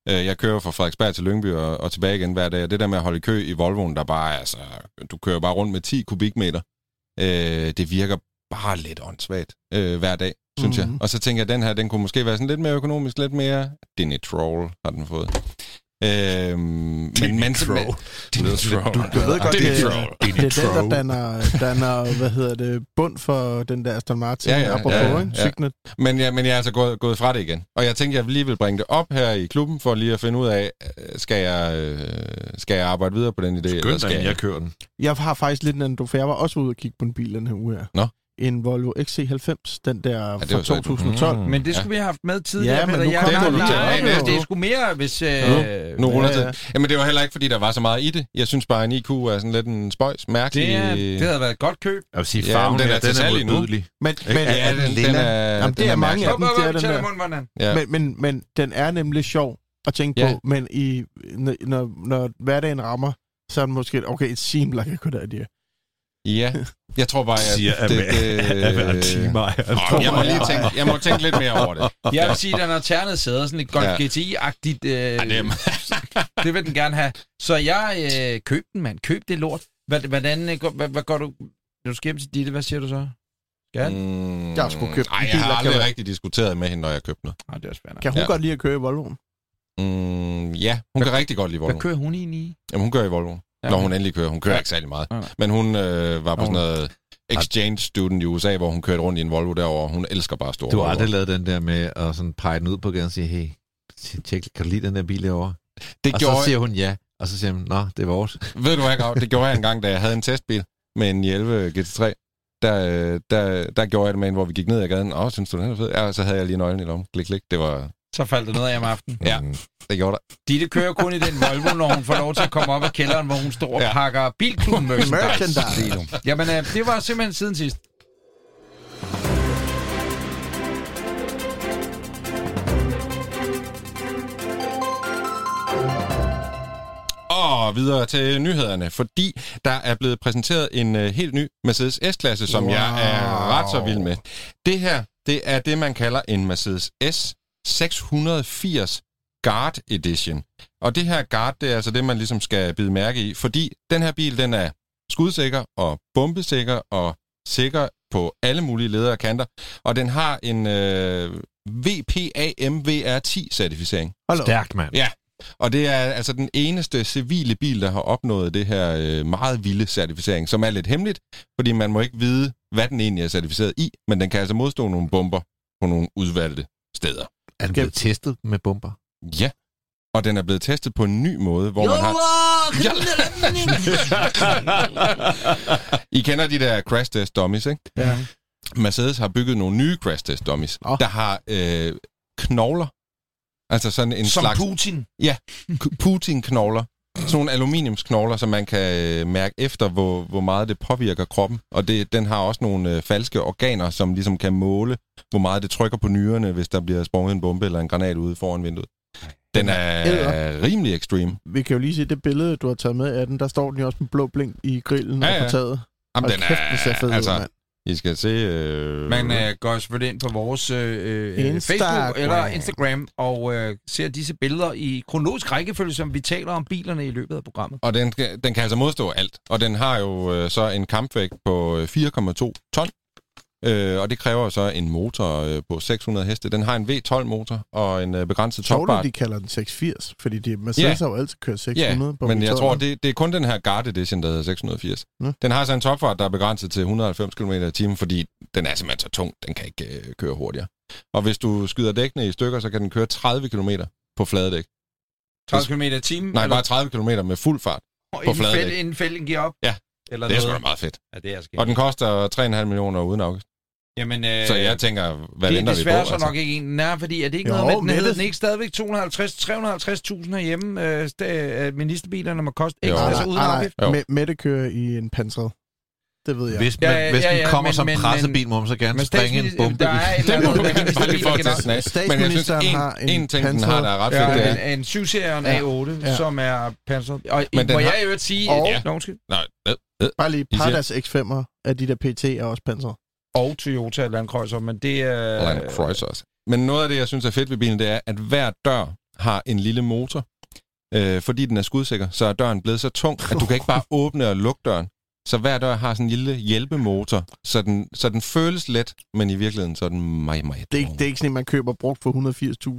øh, jeg kører fra Frederiksberg til Lyngby og, og tilbage igen hver dag, og det der med at holde i kø i Volvoen, der bare, altså, du kører bare rundt med 10 kubikmeter, øh, det virker bare lidt åndssvagt øh, hver dag, synes mm. jeg. Mhm. Og så tænker jeg, at den her, den kunne måske være sådan lidt mere økonomisk, lidt mere Dinitrol har den fået. Øhm, men, men, throw. Du, du ved godt, Det er det, det, det er den, der danner, danner, hvad hedder det, bund for den der Aston Martin, Ja, ja, apropos, ja, ja, ja. Signet. Men, ja, men jeg er altså gået, gået fra det igen. Og jeg tænkte, jeg lige vil bringe det op her i klubben, for lige at finde ud af, øh, skal jeg, øh, skal jeg arbejde videre på den idé? eller Skønt, skal at jeg? jeg kører den. Jeg har faktisk lidt en for jeg var også ude og kigge på en bil den her uge her. Nå. En Volvo XC90, den der det var fra så- 2012. Mm. Men det skulle vi have haft med tidligere. Ja, men Peter. nu Jeg- kommer til nej, nej, Ja, Det er sgu mere, hvis... Øh, Nu ruller Ja, ja, ja. ja. Jamen, det var heller ikke, fordi der var så meget i det. Jeg synes bare, en IQ er sådan lidt en spøjs, mærkelig... det, er, det havde været et godt køb. Jeg vil sige, Ja, farven men den her, er til den salg er endnu. modbydelig. Men, men? Ja, den, den er, Jamen, det den er mange af dem. det er den der. det? Ja. men, men, men den er nemlig sjov at tænke Ja. på, men i, når, når, når hverdagen rammer, så er den måske, okay, it seemed like a good idea. Ja, jeg tror bare, at Siger det, det, en time. Åh, jeg, må lige tænke, jeg må tænke lidt mere over det. Jeg vil sige, at den har ternet sæder, sådan et godt Ja. GTI-agtigt. Øh, Ja, det det vil den gerne have. Så jeg øh, køb den, mand. Køb det lort. Hvad, hvordan, øh, går- hvad, hvad går du... Når du skal hjem til Ditte, hvad siger du så? Skal? Mm, Jeg har sgu købt Ej, jeg har kan aldrig være- rigtig diskuteret med hende, når jeg købte noget. Nej, det er spændende. Kan hun Ja. godt lide at køre i Volvoen? Mm, ja, hun kan rigtig godt lide Volvo. Hvad kører hun i? Jamen, hun kører i Volvo, Ja, når hun endelig kører. Hun kører Ja. ikke særlig meget. Nej. Men hun øh, var på sådan noget exchange student i USA, hvor hun kørte rundt i en Volvo derovre. Hun elsker bare store Du har aldrig lavet den der med at sådan pege den ud på gaden og sige, hey, tjek, kan du lide den der bil derovre? Det Og gjorde, så siger hun ja, og så siger hun, nå, det er vores. Ved du hvad, Grav? Det gjorde jeg engang, da jeg havde en testbil med en 11 GT3. Der, øh, der, der gjorde jeg det med en, hvor vi gik ned ad gaden. Åh, synes du, den er fed? Ja, og så havde jeg lige nøglen i lommen. Klik, klik. Det var... Så faldt der noget af om aftenen. Ja, det gjorde der. Ditte kører kun i den Volvo, når hun får lov til at komme op af kælderen, hvor hun står og Ja. pakker bilklub merchandise. Merchandise. Jamen, øh, det var simpelthen siden sidst. Og videre til nyhederne, fordi der er blevet præsenteret en uh, helt ny Mercedes S-klasse, som wow. jeg er ret så vild med. Det her, det er det, man kalder en Mercedes S 680 Guard Edition. Og det her Guard, det er altså det, man ligesom skal bide mærke i, fordi den her bil, den er skudsikker og bombesikker og sikker på alle mulige ledere og kanter. Og den har en øh, VPAM VR10-certificering. Hold op. Stærkt, mand. Ja. Og det er altså den eneste civile bil, der har opnået det her øh, meget vilde certificering, som er lidt hemmeligt, fordi man må ikke vide, hvad den egentlig er certificeret i, men den kan altså modstå nogle bomber på nogle udvalgte steder. Er den blevet testet med bomber? Ja. Og den er blevet testet på en ny måde, hvor man har... I kender de der crash test dummies, ikke? Ja. Mercedes har bygget nogle nye crash test dummies, Nå. der har øh, knogler. Altså sådan en Som slags... Putin. K- Putin-knogler. Sådan nogle aluminiumsknogler, som man kan øh, mærke efter, hvor, hvor meget det påvirker kroppen. Og det, den har også nogle øh, falske organer, som ligesom kan måle, hvor meget det trykker på nyrerne, hvis der bliver sprunget en bombe eller en granat ude foran vinduet. Den er rimelig extreme. Vi kan jo lige se det billede, du har taget med af den. Der står den jo også med blå blink i grillen Ja, ja, og på taget. Jamen, Hold den kæft, er, ud, altså, mand. I skal se... Øh, Man øh, går selvfølgelig ind på vores øh, øh, Instagram. Facebook eller Instagram og øh, ser disse billeder i kronologisk rækkefølge, som vi taler om bilerne i løbet af programmet. Og den, kan- den kan altså modstå alt. Og den har jo øh, så en kampvægt på øh, 4,2 ton. Øh, og det kræver så en motor øh, på 600 heste. Den har en V12-motor og en øh, begrænset topfart. at de kalder den 680, fordi de, Mercedes Ja. har jo altid kørt Ja, 600 på men jeg tror, det, det er kun den her Guard Edition, der hedder 680. Nå. Den har så en topfart, der er begrænset til 190 km i timen, fordi den er simpelthen så tung, den kan ikke øh, køre hurtigere. Og hvis du skyder dækkene i stykker, så kan den køre 30 km på flade dæk. 30 km i timen? Nej, bare 30 km med fuld fart. på inden, fæld, inden fælden giver op? Ja, Eller Det er sgu da meget fedt. Ja, det er skægt. Og den koster 3,5 millioner uden afgift. Jamen, øh, Så jeg tænker, hvad det er venter vi på? desværre så altså? nok ikke en, er, fordi er det ikke Jo, noget med, den hedder den ikke stadigvæk 250-350.000 herhjemme, øh, sta- øh, ministerbilerne må koste ekstra, Nej, altså nej, uden nej, afgift. Nej. Mette kører i en pansret. Det ved jeg. Hvis, Ja, man, ja, hvis ja, den ja, kommer men- som men- pressebil, må man så gerne springe en statsminister- bombe der er der kan Bare lige for at af. Men jeg synes, en, har en en ting, den har, pansret- der er ret fedt, det Ja, er... en, en 7-serien Ja. A8, Ja. som er pansret. Og Men må jeg jo sige... Og- Ja. Nå, undskyld. Nej, øh. Bare lige, Pardas X5'er af de der PT er også pansret. Og Toyota Land Cruiser, men det er... Land Cruiser også. Men noget af det, jeg synes er fedt ved bilen, det er, at hver dør har en lille motor. Øh, fordi den er skudsikker, så er døren blevet så tung, at du kan ikke bare åbne og lukke døren. Så hver dør har sådan en lille hjælpemotor, så den, så den føles let, men i virkeligheden så er den meget, meget Det er, ikke, det er ikke sådan, at man køber brugt for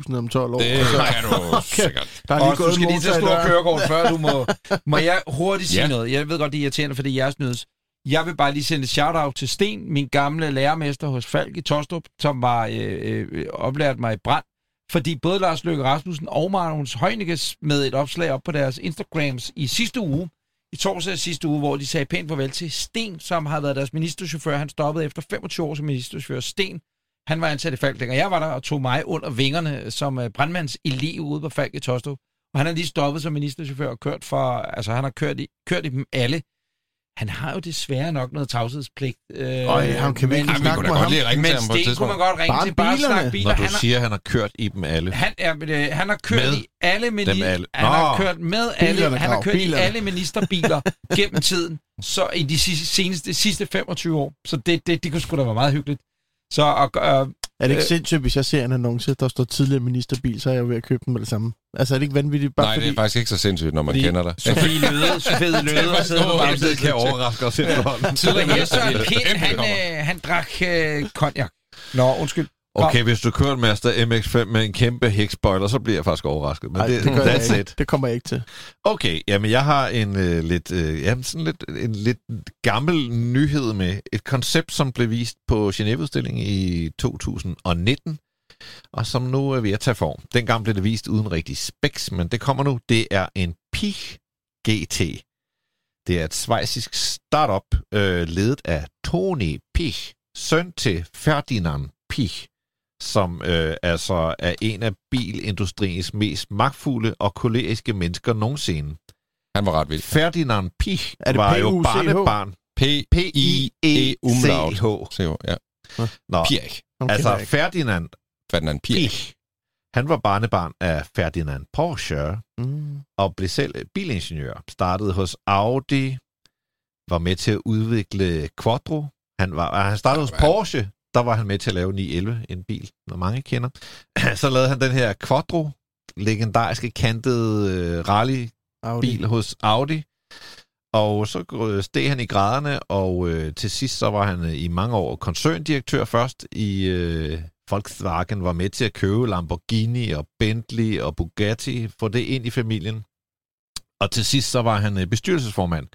180.000 om 12 år. Det og så- kan du sikkert. Der er Og lige du gået skal en lige tage motor i stor døren. kørekort, før du må... Må jeg hurtigt sige Ja. noget? Jeg ved godt, det er irriterende, for det er jeres nydes. Jeg vil bare lige sende et shout-out til Sten, min gamle lærermester hos Falk i Tostrup, som var øh, øh, oplært mig i brand. Fordi både Lars Løkke Rasmussen og Magnus Heunicke med et opslag op på deres Instagrams i sidste uge, i torsdag sidste uge, hvor de sagde pænt farvel til Sten, som har været deres ministerchauffør. Han stoppede efter 25 år som ministerchauffør. Sten, han var ansat i Falk, og jeg var der og tog mig under vingerne som øh, brandmands elev ude på Falk i Tostrup. Og han har lige stoppet som ministerchauffør og kørt for, altså han har kørt i, kørt i dem alle. Han har jo desværre nok noget tavshedspligt. Øh, Øj, ham kan vi ikke snakke med godt ham. lige ringe men til ham Sten kunne man godt ringe Bare til, bare bilerne. snakke biler. Når du Han har, siger, at han har kørt i dem alle. han, er, øh, han har kørt Med i alle, mini- dem alle. Han har kørt med alle, Bilerne, han har kørt i bilerne. alle ministerbiler gennem tiden, så i de sidste, seneste, sidste 25 år. Så det, det, det kunne sgu da være meget hyggeligt. Så og, øh, Er det ikke Øh. sindssygt, hvis jeg ser en annonce, der står tidligere ministerbil, så er jeg ved at købe den med det samme? Altså er det ikke vanvittigt? Bare Nej, fordi... det er faktisk ikke så sindssygt, når man Fordi- kender dig. Sofie Løde, Sofie Løde, og sidder på bagsædet. kan overraske os efterhånden. Så ja, Søren Pind, han, øh, han drak øh, cognac. Nå, undskyld. Okay, hvis du kører en Mazda MX-5 med en kæmpe hækspoiler, så bliver jeg faktisk overrasket. Men Ej, det, det, gør jeg that's ikke. it. det kommer jeg ikke til. Okay, jamen jeg har en øh, lidt, øh, jamen sådan lidt, en lidt gammel nyhed med et koncept, som blev vist på Genève-udstillingen i 2019, og som nu er ved at tage form. Dengang blev det vist uden rigtig specs, men det kommer nu. Det er en Pich GT. Det er et svejsisk startup, øh, ledet af Tony Pich, søn til Ferdinand Pich, som øh, altså er en af bilindustriens mest magtfulde og koleriske mennesker nogensinde. Han var ret vild. Ferdinand Pich Er det var jo barnebarn. P-I-E-C-H. Se jo, ja. Nå, Pirk. Altså. Ferdinand Ferdinand Pirk. Pich, han var barnebarn af Ferdinand Porsche Mm. og blev selv bilingeniør. Startede hos Audi, var med til at udvikle Quattro. Han, var, han startede hos. Porsche, der var han med til at lave 911, en bil, når mange kender. Så lavede han den her Quattro, legendariske kantede øh, rally Audi. bil hos Audi. Og så steg han i graderne, og øh, til sidst så var han øh, i mange år koncerndirektør først i øh, Volkswagen, var med til at købe Lamborghini og Bentley og Bugatti, få det ind i familien. Og til sidst så var han øh, bestyrelsesformand.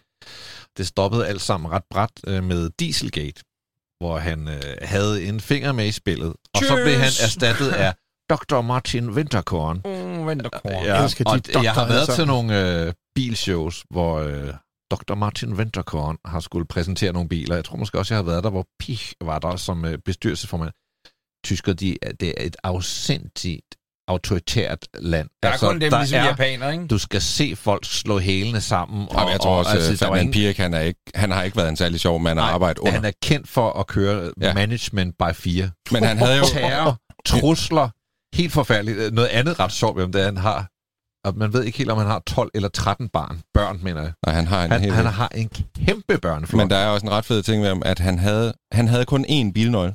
Det stoppede alt sammen ret bræt øh, med Dieselgate, hvor han øh, havde en finger med i spillet. Og så blev han erstattet af Dr. Martin Winterkorn. Mm, Vinterkorn. Ja, de og doktorer jeg har været alle til nogle øh, bilshows, hvor øh, Dr. Martin Winterkorn har skulle præsentere nogle biler. Jeg tror måske også, jeg har været der, hvor Pich var der som øh, bestyrelsesformand. Tysker, de, det er et afsindigt autoritært land. Der er kun dem, der ligesom er, japaner, ikke? Du skal se folk slå hælene sammen. Og, jeg tror også, altså, altså, Ferdinand ingen- Pirk, han, er ikke, han har ikke været en særlig sjov mand at arbejde under. Han er kendt for at køre Ja. management by fear. Men han havde jo... terror, trusler, helt forfærdeligt. Noget andet ret sjovt ved ham, det er, at han har, og man ved ikke helt, om han har 12 eller 13 barn. Børn, mener jeg. Nej, han har en Han, hel han har en kæmpe børneflok. Men der er også en ret fed ting ved ham, at han havde, han havde kun én bilnøgle.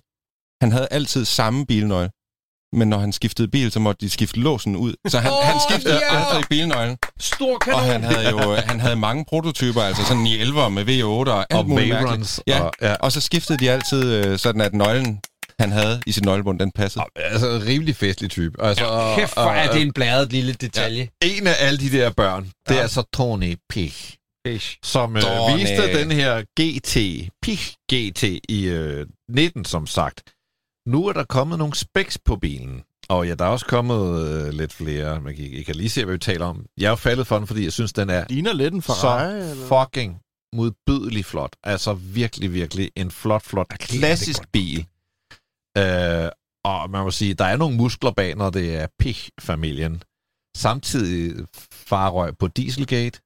Han havde altid samme bilnøgle. Men når han skiftede bil, så måtte de skifte låsen ud. Så han, oh, han skiftede ja! yeah! aldrig bilnøglen. Stor kanon. Og han havde jo han havde mange prototyper, altså sådan i 11 med V8 og alt og muligt mærkeligt. Ja. Og, ja. Og så skiftede de altid øh, sådan, at nøglen, han havde i sin nøglebund, den passede. Altså, en rimelig festlig type. Altså, og, Kæft, hvor er det en blæret lille detalje. en af alle de der børn, det Ja. er så Tony Pich, Fish. som øh, viste den her GT, Pich GT i øh, 19, som sagt. Nu er der kommet nogle specs på bilen. Og ja, der er også kommet øh, lidt flere. Man kan, I kan lige se, hvad vi taler om. Jeg er jo faldet for den, fordi jeg synes, den er Ligner lidt en Ferrari, så eller? fucking modbydelig flot. Altså virkelig, virkelig en flot, flot, klassisk bil. Øh, og man må sige, der er nogle muskler bag, når det er Pich-familien. Samtidig farrøg på Dieselgate,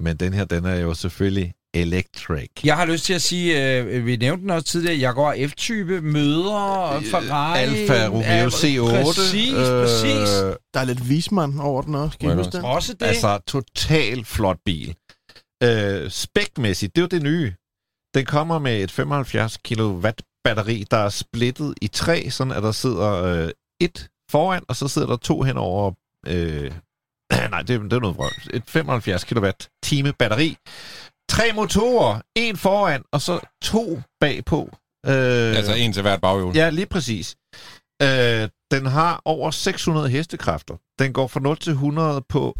men den her, den er jo selvfølgelig electric. Jeg har lyst til at sige, øh, vi nævnte den også tidligere, Jaguar F-type møder Ferrari. Alfa Romeo Ja, C8. Præcis, præcis. Der er lidt Wiesmann over den også. Kan jeg det? Også det. Altså, total flot bil. Øh, spækmæssigt, det er jo det nye. Den kommer med et 75 kW batteri, der er splittet i tre, sådan at der sidder øh, et foran, og så sidder der to henover. Øh, nej, det, det er noget vrøvl. Et 75 kW time batteri. Tre motorer. En foran, og så to bagpå. Øh, Altså en til hvert baghjul. Ja, lige præcis. Øh, den har over 600 hestekræfter. Den går fra 0 til 100 på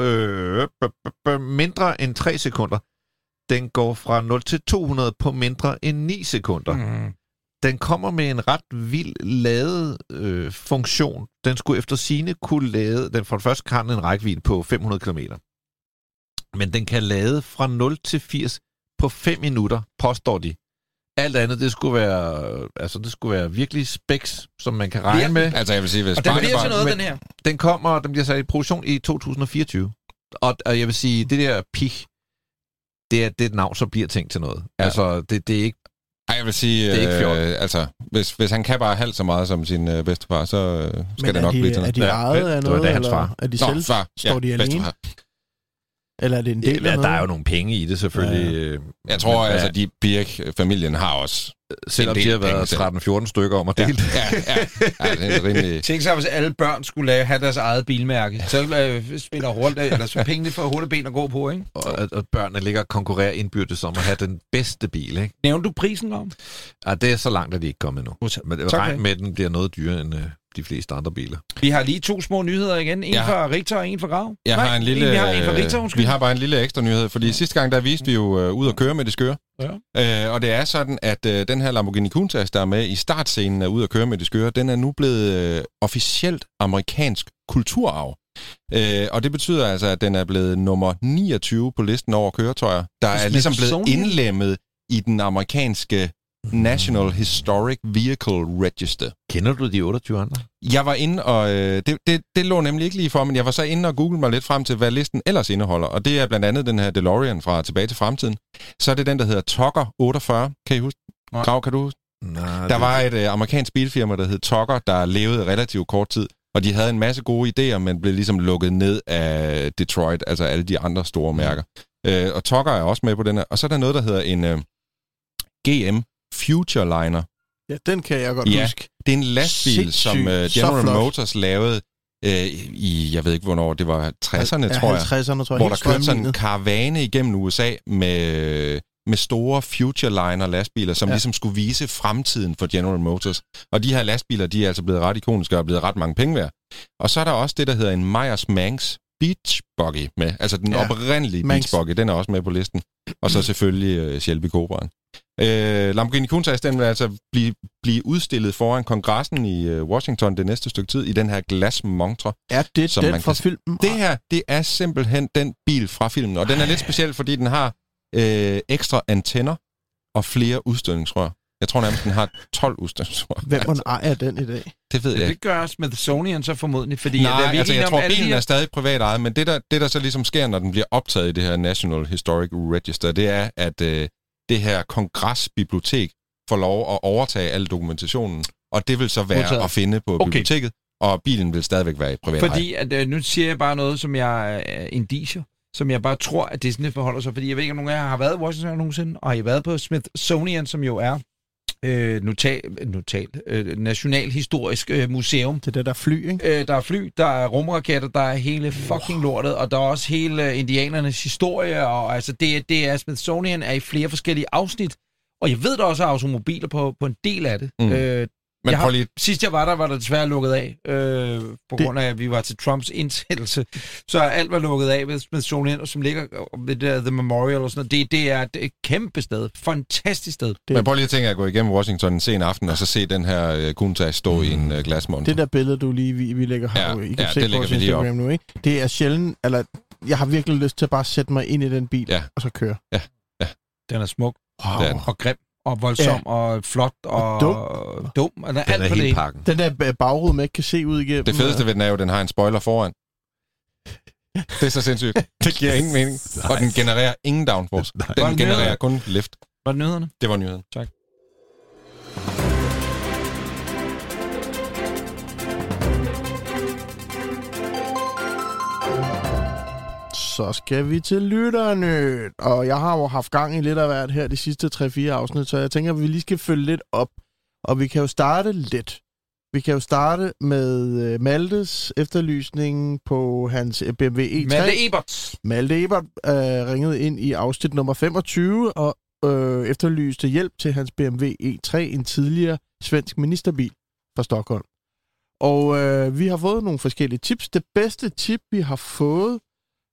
øh, b- b- b- mindre end 3 sekunder. Den går fra 0 til 200 på mindre end 9 sekunder. Mm. Den kommer med en ret vild lade øh, funktion. Den skulle efter sine kunne lade... Den for det første kan en rækkevidde på 500 km. Men den kan lade fra 0 til 80 på 5 minutter, påstår de. Alt andet, det skulle være, altså, det skulle være virkelig specs, som man kan regne med. Altså jeg vil sige, hvis Og den bare- bliver til noget, men- den her. Den kommer, den bliver sat i produktion i 2024. Og, og jeg vil sige, det der pik, det er det er et navn, så bliver ting til noget. Ja. Altså, det, det er ikke... Ej, jeg vil sige, Det er ikke øh, altså, hvis, hvis han kan bare halvt så meget som sin øh, bedstefar, så øh, skal Men det nok er de, blive til er noget. de Ja, ejet det af var noget, da hans eller far. er de Nå, selv? far. står de alene? bedstefar. Eller er det en del Ja, af der noget? er jo nogle penge i det, selvfølgelig. øh, Jeg tror, men, altså, de Birk-familien har også... selvom en de har været penge selv. 13-14 stykker om at Ja, dele det. ja, ja, ja, det er rimelig... Tænk sig, hvis alle børn skulle lave, have deres eget bilmærke. Så øh, spiller hurtigt, eller så pengene for hurtigt ben at gå på, ikke? Og at, at børnene ligger og konkurrerer indbyrdes om at have den bedste bil, ikke? Nævnte du prisen om? Ja, det er så langt, at de ikke kommet endnu. Men regn med, at den bliver noget dyrere end øh, de fleste andre biler. Vi har lige to små nyheder igen. En Ja. fra Richter og en fra Grav. Jeg Nej, har en lille, vi har en fra Richter, undskyld. vi har bare en lille ekstra nyhed, fordi sidste gang, der viste vi jo øh, ud at køre med det skøre. Ja. Øh, og det er sådan, at øh, den her Lamborghini Countach, der er med i startscenen af ud at køre med det skøre, den er nu blevet øh, officielt amerikansk kulturarv. Øh, og det betyder altså, at den er blevet nummer 29 på listen over køretøjer, der er ligesom blevet indlemmet i den amerikanske National Historic Vehicle Register. Kender du de 28 andre? Jeg var inde, og øh, det, det, det lå nemlig ikke lige for, men jeg var så inde og google mig lidt frem til, hvad listen ellers indeholder. Og det er blandt andet den her DeLorean fra Tilbage til Fremtiden. Så er det den, der hedder Tucker 48. Kan I huske? Nej. Grav, kan du huske? Nej, Der var et øh, amerikansk bilfirma, der hed Tucker, der levede relativt kort tid. Og de havde en masse gode idéer, men blev ligesom lukket ned af Detroit, altså alle de andre store mærker. Øh, og Tucker er også med på den her. Og så er der noget, der hedder en øh, GM Futureliner. Ja, den kan jeg godt Ja. huske. Det er en lastbil, Sindssygt. som uh, Så General. Motors lavede øh, i, jeg ved ikke hvornår, det var 60'erne, ja, tror jeg. 50'erne, tror jeg. Hvor der kørte sådan en karavane igennem USA med, med store Futureliner lastbiler, som Ja. ligesom skulle vise fremtiden for General Motors. Og de her lastbiler, de er altså blevet ret ikoniske og er blevet ret mange penge værd. Og så er der også det, der hedder en Myers Manx Beach Buggy med. Altså den ja. oprindelige Manx. Beach Buggy, den er også med på listen. Og så selvfølgelig uh, Shelby Cobraen. Øh, Lamborghini Countach, den vil altså blive, blive udstillet foran kongressen i uh, Washington det næste stykke tid i den her glasmontre. Er det som den man fra kan- filmen? Det her, det er simpelthen den bil fra filmen, og den er lidt speciel, fordi den har øh, ekstra antenner og flere udstødningsrør. Jeg tror nærmest, den har 12 udstødningsrør. Hvem man ejer den i dag? Det ved jeg ikke. det gør Smithsonian så formodentlig, fordi Nej, at, vi altså, jeg tror, bilen her- er stadig privat ejet, men det der, det, der så ligesom sker, når den bliver optaget i det her National Historic Register, det er, at øh, det her kongressbibliotek får lov at overtage al dokumentationen, og det vil så være Modtaget. at finde på Okay. biblioteket, og bilen vil stadigvæk være i privat. Fordi at, øh, nu siger jeg bare noget, som jeg er øh, indicier, som jeg bare tror, at det sådan, det forholder sig. Fordi jeg ved ikke, om nogen af jer har været i Washington nogensinde, og har I været på Smithsonian, som jo er øh, notal, notal, øh, Nationalhistorisk øh, Museum. Til det der fly, ikke? Øh, der er fly, der er rumraketter, der er hele fucking lortet, og der er også hele øh, indianernes historie, og altså det, det er Smithsonian er i flere forskellige afsnit, og jeg ved, der også er automobiler på, på en del af det. Mm. Øh, Men jeg har, lige, sidst jeg var der, var der desværre lukket af, øh, på Det- grund af, at vi var til Trumps indsættelse. Så alt var lukket af ved Smithsonian, som ligger ved det der The Memorial og sådan noget. Det, det, er, et kæmpe sted. Fantastisk sted. Det- men prøv lige at tænke at gå igennem Washington en sen aften, og så se den her øh, Countach stå i en øh, glasmontre. Det der billede, du lige vi, vi lægger her, Ja, I kan ja, se det på vores Instagram nu, ikke? Det er sjældent, eller jeg har virkelig lyst til at bare sætte mig ind i den bil, Ja. og så køre. Den er smuk Wow. Den. og grim og voldsom ja. og flot og, Og dum. og dum. Og der er Den alt er på hele det. pakken. Den der ba- bagrude, man ikke kan se ud igennem. Det fedeste ved den er jo, at den har en spoiler foran. Det er så sindssygt. Det giver ingen mening. Og den genererer ingen downforce. Den den genererer kun lift. Var det nyhederne? Det var nyheden. Så skal vi til lytterne. Og jeg har jo haft gang i lidt af hvert her de sidste 3-4 afsnit, så jeg tænker, at vi lige skal følge lidt op. Og vi kan jo starte lidt. Vi kan jo starte med øh, Maltes efterlysning på hans øh, BMW E3. Malte Ebert. Malte Ebert øh, ringede ind i afsnit nummer 25 og øh, efterlyste hjælp til hans BMW E3, en tidligere svensk ministerbil fra Stockholm. Og øh, vi har fået nogle forskellige tips. Det bedste tip, vi har fået,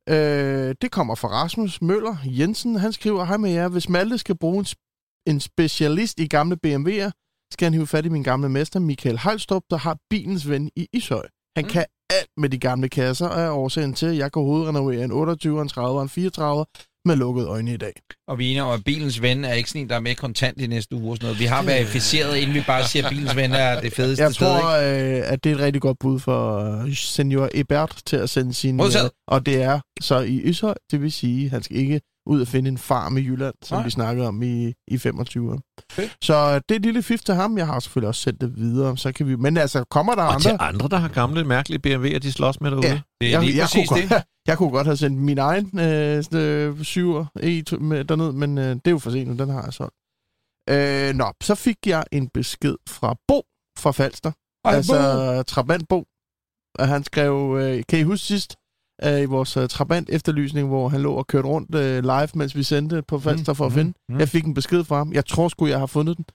øh, det kommer fra Rasmus Møller Jensen. Han skriver, hej med jer, hvis Malte skal bruge en, sp- en specialist i gamle BMW'er, skal han hive fat i min gamle mester, Michael Heilstrup, der har bilens ven i Ishøj. Han mm. kan alt med de gamle kasser, og er årsagen til, at jeg kan hovedrenovere en 28, en 30 og en 34 med lukkede øjne i dag. Og vi er enige om, at bilens ven er ikke sådan en, der er med kontant i næste uge og sådan noget. Vi har verificeret, inden vi bare siger, at bilens ven er det fedeste Jeg sted. tror, ikke? øh, at det er et rigtig godt bud for øh, senior Ebert til at sende sin... Modtaget. og det er så i Ishøj, det vil sige, at han skal ikke ud og finde en farm i Jylland, som Nej. vi snakkede om i, i 25. Fedt. Så øh, det er et lille fif til ham. Jeg har selvfølgelig også sendt det videre, så kan vi... Men altså, kommer der Og til andre... andre, der har gamle, mærkelige BMW'er, de slås med derude. Ja. Det er lige jeg, præcis kunne det. Godt, jeg kunne godt have sendt min egen øh, øh, syver e med derned, men øh, det er jo for sent, den har jeg solgt. Øh, nå, så fik jeg en besked fra Bo fra Falster. Ej, altså Trabant Bo. Og han skrev, øh, kan I huske sidst, øh, i vores øh, Trabant efterlysning, hvor han lå og kørte rundt øh, live, mens vi sendte på Falster for at finde. mm. Jeg fik en besked fra ham. Jeg tror sgu, jeg har fundet den.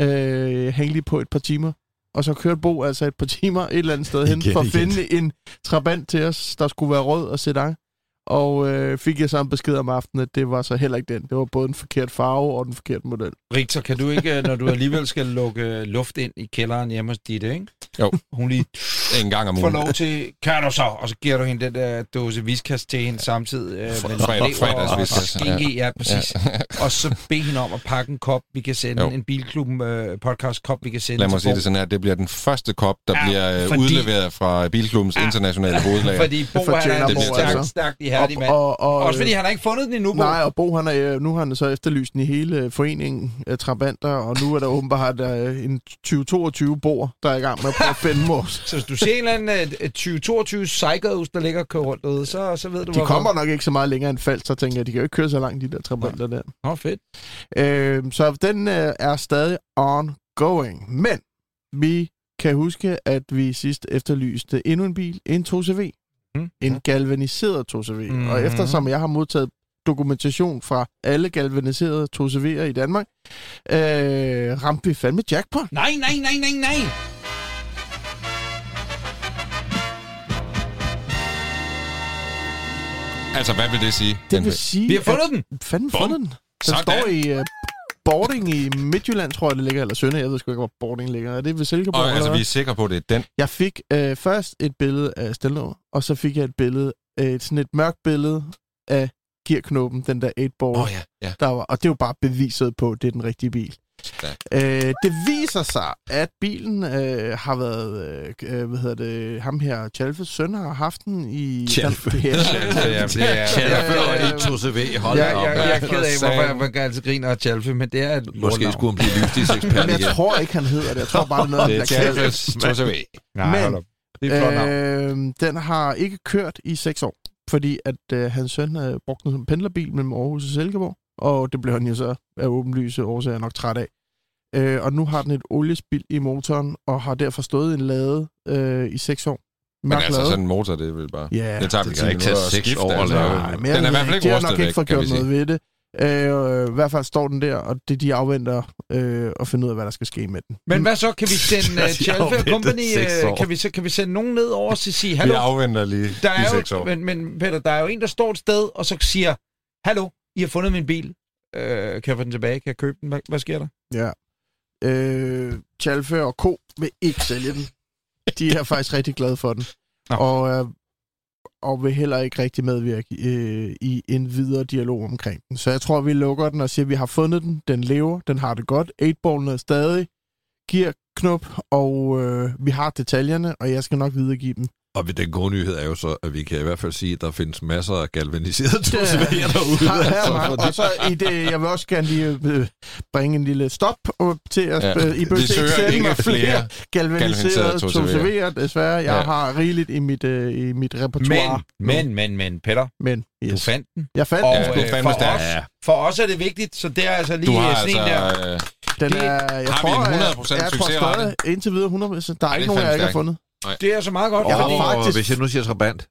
Øh, hæng lige på et par timer. Og så kørte Bo altså et par timer et eller andet sted hen Igen, for at igen. finde en trabant til os, der skulle være rød og sedan. Og øh, fik jeg så en besked om aftenen, at det var så heller ikke den. Det var både den forkerte farve og den forkerte model. Victor, kan du ikke, når du alligevel skal lukke luft ind i kælderen hjemme hos Ditte, ikke? Jo. Hun lige En gang om får ugen. lov til, kan du så? Og så giver du hende den der dåse viskas til hende samtidig. Øh, Fre- med fredag- lever og- fredagsviskas, og ja. skinke, ja, præcis. Og så bed hende om at pakke en kop, vi kan sende, Jo. en bilklubben øh, podcast kop, vi kan sende Lad mig sige det sådan her. Det bliver den første kop, der Ja, bliver øh, fordi- udleveret fra Bilklubbens Ja. internationale hovedlager. Fordi Bo Det fortjener han er Bo, en stærk, ihærdig mand. og, og, Også fordi han har ikke fundet den endnu, Bo. Nej, og Bo, han er, øh, nu har han så efterlyst den i hele øh, foreningen af Trabanter, og nu er der åbenbart øh, en 2022 bor, der er i gang med at prøve at finde vores. Så hvis du ser en eller anden øh, 2022 Psychos, der ligger og kører rundt derude, så, så ved du, De hvorfor. kommer nok ikke så meget længere end faldt, så tænker jeg, de kan jo ikke køre så langt, de der Trabanter der. Åh, fedt. Øh, så den øh, er stadig ongoing. Men vi kan huske, at vi sidst efterlyste endnu en bil, en 2CV. Mm. En galvaniseret 2CV. Mm. Mhm. Og eftersom jeg har modtaget dokumentation fra alle galvaniserede 2CV'er i Danmark, øh, ramte vi fandme jackpot. Nej, nej, nej, nej, nej. Altså, hvad vil det sige? Det vil sige, Vi har fundet den. at fandme Bum. fundet den. Den Sådan. står i uh, boarding i Midtjylland, tror jeg, det ligger, eller Sønde. Jeg ved sgu ikke, hvor boarding ligger. Er det ved Silkeborg? Og altså, vi er sikre på, det er den. Jeg fik øh, først et billede af stelnummer, og så fik jeg et billede, øh, et, sådan et mørkt billede af gearknoppen, den der 8-ball, Åh oh, ja, ja. der var, og det jo bare beviset på, at det er den rigtige bil. Øh, det viser sig, at bilen øh, har været, øh, hvad hedder det, ham her, Chalfes søn har haft den i... Chalfe. Ja, Ja, det er... Tjalfe Ja, CV. Hold Jeg, da op. jeg, jeg, er ked af, hvorfor jeg, hvorfor jeg altid griner af Tjalfe, men det er et Måske skulle han blive livsstilsekspert Men jeg tror ikke, han hedder det. Jeg tror bare, det er noget, Det er. Tjalfes 2CV. Nej, Men- hold op. Det er. Øh, den har ikke kørt i seks år, fordi at øh, hans søn havde brugt den som pendlerbil mellem Aarhus og Silkeborg, og det blev han jo så af åbenlyse årsager nok træt af. Øh, og nu har den et oliespild i motoren, og har derfor stået en lade øh, i seks år. Men altså, lade. sådan en motor, det vel bare... Ja, det tager det vel kan 10 ikke tage minutter at seks skifte, år at altså. lave. Nej, men Den er i hvert fald ikke de har rustet nok ikke fået vi gjort noget ved det. Øh, I hvert fald står den der, og det, de afventer øh, at finde ud af, hvad der skal ske med den. Men hvad så? Kan vi sende uh, De Tjalfe afventer Company, uh, år. kan vi, så, kan vi sende nogen ned over og sige, Vi hallo, afventer lige der de er seks jo, år. men, men Peter, der er jo en, der står et sted, og så siger, hallo, I har fundet min bil. Uh, kan jeg få den tilbage? Kan jeg købe den? Hvad, hvad sker der? Ja. Øh, Chalfe og Co. vil ikke sælge den. De er faktisk rigtig glade for den. Nå. Og, øh, og vil heller ikke rigtig medvirke øh, i en videre dialog omkring den. Så jeg tror, vi lukker den og siger, at vi har fundet den. Den lever. Den har det godt. 8-ballen er stadig. Giver knop, og øh, vi har detaljerne, og jeg skal nok videregive dem. Og ved den gode nyhed er jo så, at vi kan i hvert fald sige, at der findes masser af galvaniserede to Ja. CV'er derude. Her, altså, fordi- og så i det, jeg vil også gerne lige øh, bringe en lille stop øh, til at Ja. øh, I Vi behøver søger sende ikke mig flere galvaniserede galvaniserede 2 CV'er, desværre. Jeg Ja. har rigeligt i mit, øh, i mit repertoire. Men, men, men, men, Peter, Men, du yes. fandt den. Jeg fandt Og den Ja, du øh, fandme for, os, Ja. for os er det vigtigt, så det er altså lige Du har sådan en der... altså... Øh, Den er, jeg Har vi tror, en at- 100% jeg tror succesrate? stadig, indtil videre 100%. Der er Ej, ikke nogen, jeg ikke har fandme Det er så meget godt. Jeg har faktisk- hvis jeg nu siger trabant.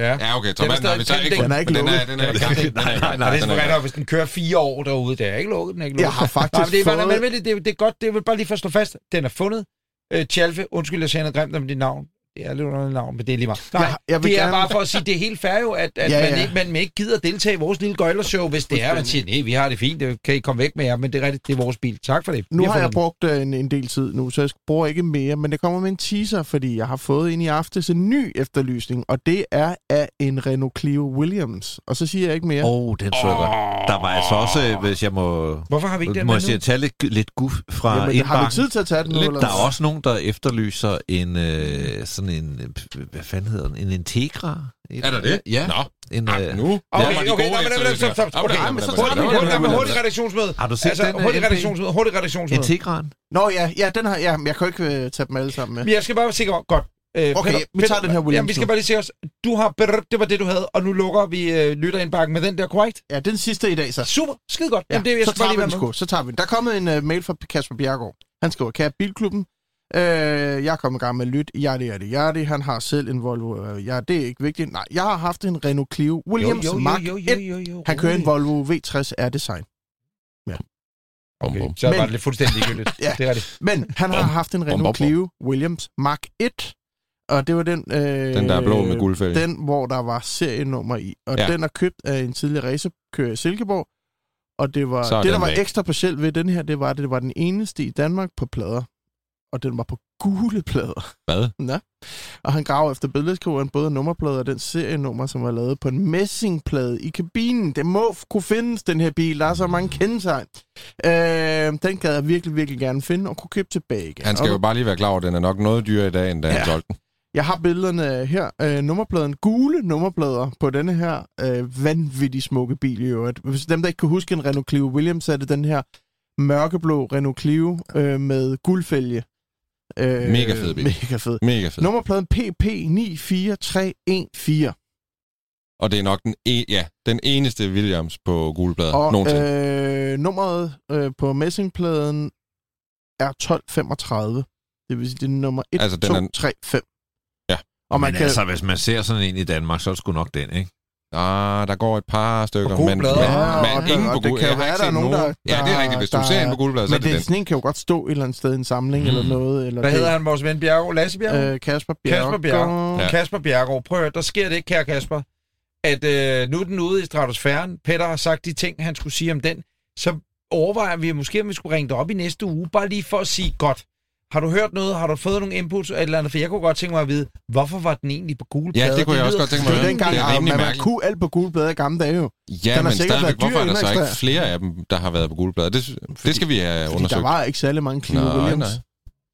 Ja. Ja, okay, Den er så stadig- ikke. den- den er ikke den er, lukket. den er, den er, nej, den er, nej, den nej, er, nej, det er er, sgu hvis den kører fire år derude. Det er ikke lukket, den er ikke lukket. Jeg har faktisk Nej, men det er, fået... men, men, det, det er godt, det vil bare lige for at slå fast. Den er fundet. Øh, Tjalfe, undskyld, jeg sagde noget grimt om dit navn. Det er lidt underligt navn, men det er lige meget. Nej, Jeg- jeg vil det er gerne- bare for at sige, det er helt fair jo, at, at Ja, man, ja. ikke, man ikke gider deltage i vores lille gøjlershow, hvis det er, man siger, nej, vi har det fint, det kan I komme væk med jer, men det er rigtigt, det er vores bil. Tak for det. Nu har jeg brugt øh, en, en del tid nu, så jeg bruger ikke mere, men det kommer med en teaser, fordi jeg har fået ind i aftes en ny efterlysning, og det er af en Renault Clio Williams. Og så siger jeg ikke mere. Åh, oh, den så godt. Der var altså også, øh, hvis jeg må... Hvorfor har vi ikke den Må med jeg sige, tage lidt, lidt guf fra Jamen, har vi indbakken? tid til at tage den nu? Lidt. Eller? Der er også nogen, der efterlyser en øh, sådan en, øh, hvad fanden hedder den, en Integra? Et- Er der det? Ja. Nå, En, ah, øh, nu. Okay, nej, men- stop, stop. Okay, men så tager vi. Hurtigt, redaktionsmøde. har du set Altså, den? øh, hurtigt redaktionsmøde, hurtigt redaktionsmøde. Integraen? Nå ja, ja, den har, ja, men jeg kan jo ikke tage dem alle sammen med. Men jeg skal bare være sikker godt. Øh, Okay, vi tager den her Williams Jamen, vi skal bare lige se os. Du har, det var det, du havde, og nu lukker vi øh, lytterindbakken med den der, korrekt? Ja, den sidste i dag, så. Super, skide godt. Ja, Jamen, det, jeg så tager lige vi den. Så tager vi den. Der er kommet en uh, mail fra Kasper Bjergård. Han skriver, kære Bilklubben, øh, jeg er kommet i gang med. Ja, det er det. Ja, det. Han har selv en Volvo. Øh, Ja, det er ikke vigtigt. Nej, jeg har haft en Renault Clio Williams jo, jo, Mark jo, 1. jo, jo, jo, Han kører en. Volvo V60 R-Design. Bum, Okay, bum. så Men- var det lidt fuldstændig ligegyldigt. Ja. Det er det. Men han har haft en bom, bom, Renault bom. Clio Williams Mark 1. Og det var den... Øh, Den der er blå med guldfælge. Den, hvor der var serienummer i. Og Ja. ja. den er købt af en tidligere racerkører i Silkeborg. Og det var Så det, der var væk. ekstra specielt ved den her, det var, at det var den eneste i Danmark på plader. Og den var på gule plader. Hvad? Ja. Og han graver efter billedskriveren både nummerplader og den serienummer, som var lavet på en messingplade i kabinen. Det må kunne findes, den her bil. Der er så mange kendetegn. Øh, den gad jeg virkelig, virkelig gerne finde og kunne købe tilbage igen. Han skal og jo bare lige være klar over, at den er nok noget dyrere i dag, end da han Ja. solgte den. Jeg har billederne her. Øh, nummerpladen, gule nummerplader på denne her øh, vanvittigt smukke bil i øvrigt. Hvis dem, der ikke kan huske en Renault Clio Williams, er det den her mørkeblå Renault Clio øh, med guldfælge. Øh, Mega fed bil. Mega fed. Mega fed. Nummerpladen PP94314. Og det er nok den, e- ja, den eneste Williams på gule plader Og nogensinde. øh, nummeret øh, på messingpladen er 1235. Det vil sige, det er nummer 1, Altså, altså, den 2, er- 3, 5. Ja. Og man Men kan, altså, hvis man ser sådan en i Danmark, så er det sgu nok den, ikke? Ah, der går et par stykker, gule men, plader. men, Ja, men og der- ingen på det gule. kan jo Jeg være, der er nogen, der- Ja, det er rigtigt. Hvis du der ser er- en på gule plader, så er Men det det, den. sådan en kan jo godt stå et eller andet sted i en samling mm. eller noget. Eller Hvad det- hedder han, vores ven Bjergo? Lasse Bjergo? Øh, Kasper Bjerg. Kasper Bjerg. Ja. Kasper Bjergård, prøv at der sker det ikke, kære Kasper, at øh, nu er den ude i stratosfæren. Peter har sagt de ting, han skulle sige om den. Så overvejer vi måske, om vi skulle ringe dig op i næste uge, bare lige for at sige, godt, har du hørt noget? Har du fået nogle inputs eller et eller andet? For jeg kunne godt tænke mig at vide, hvorfor var den egentlig på gule Ja, plader? det kunne jeg også godt tænke Det mig at dengang, Det er rimelig man, man mærkeligt. kunne alt på gule blade i gamle dage jo. Ja, har men sikkert stadigvæk, hvorfor er der så ikke flere af dem, der har været på gule plader? Det, det skal vi have Fordi undersøgt. der var ikke særlig mange Clio Nej, Williams. nej.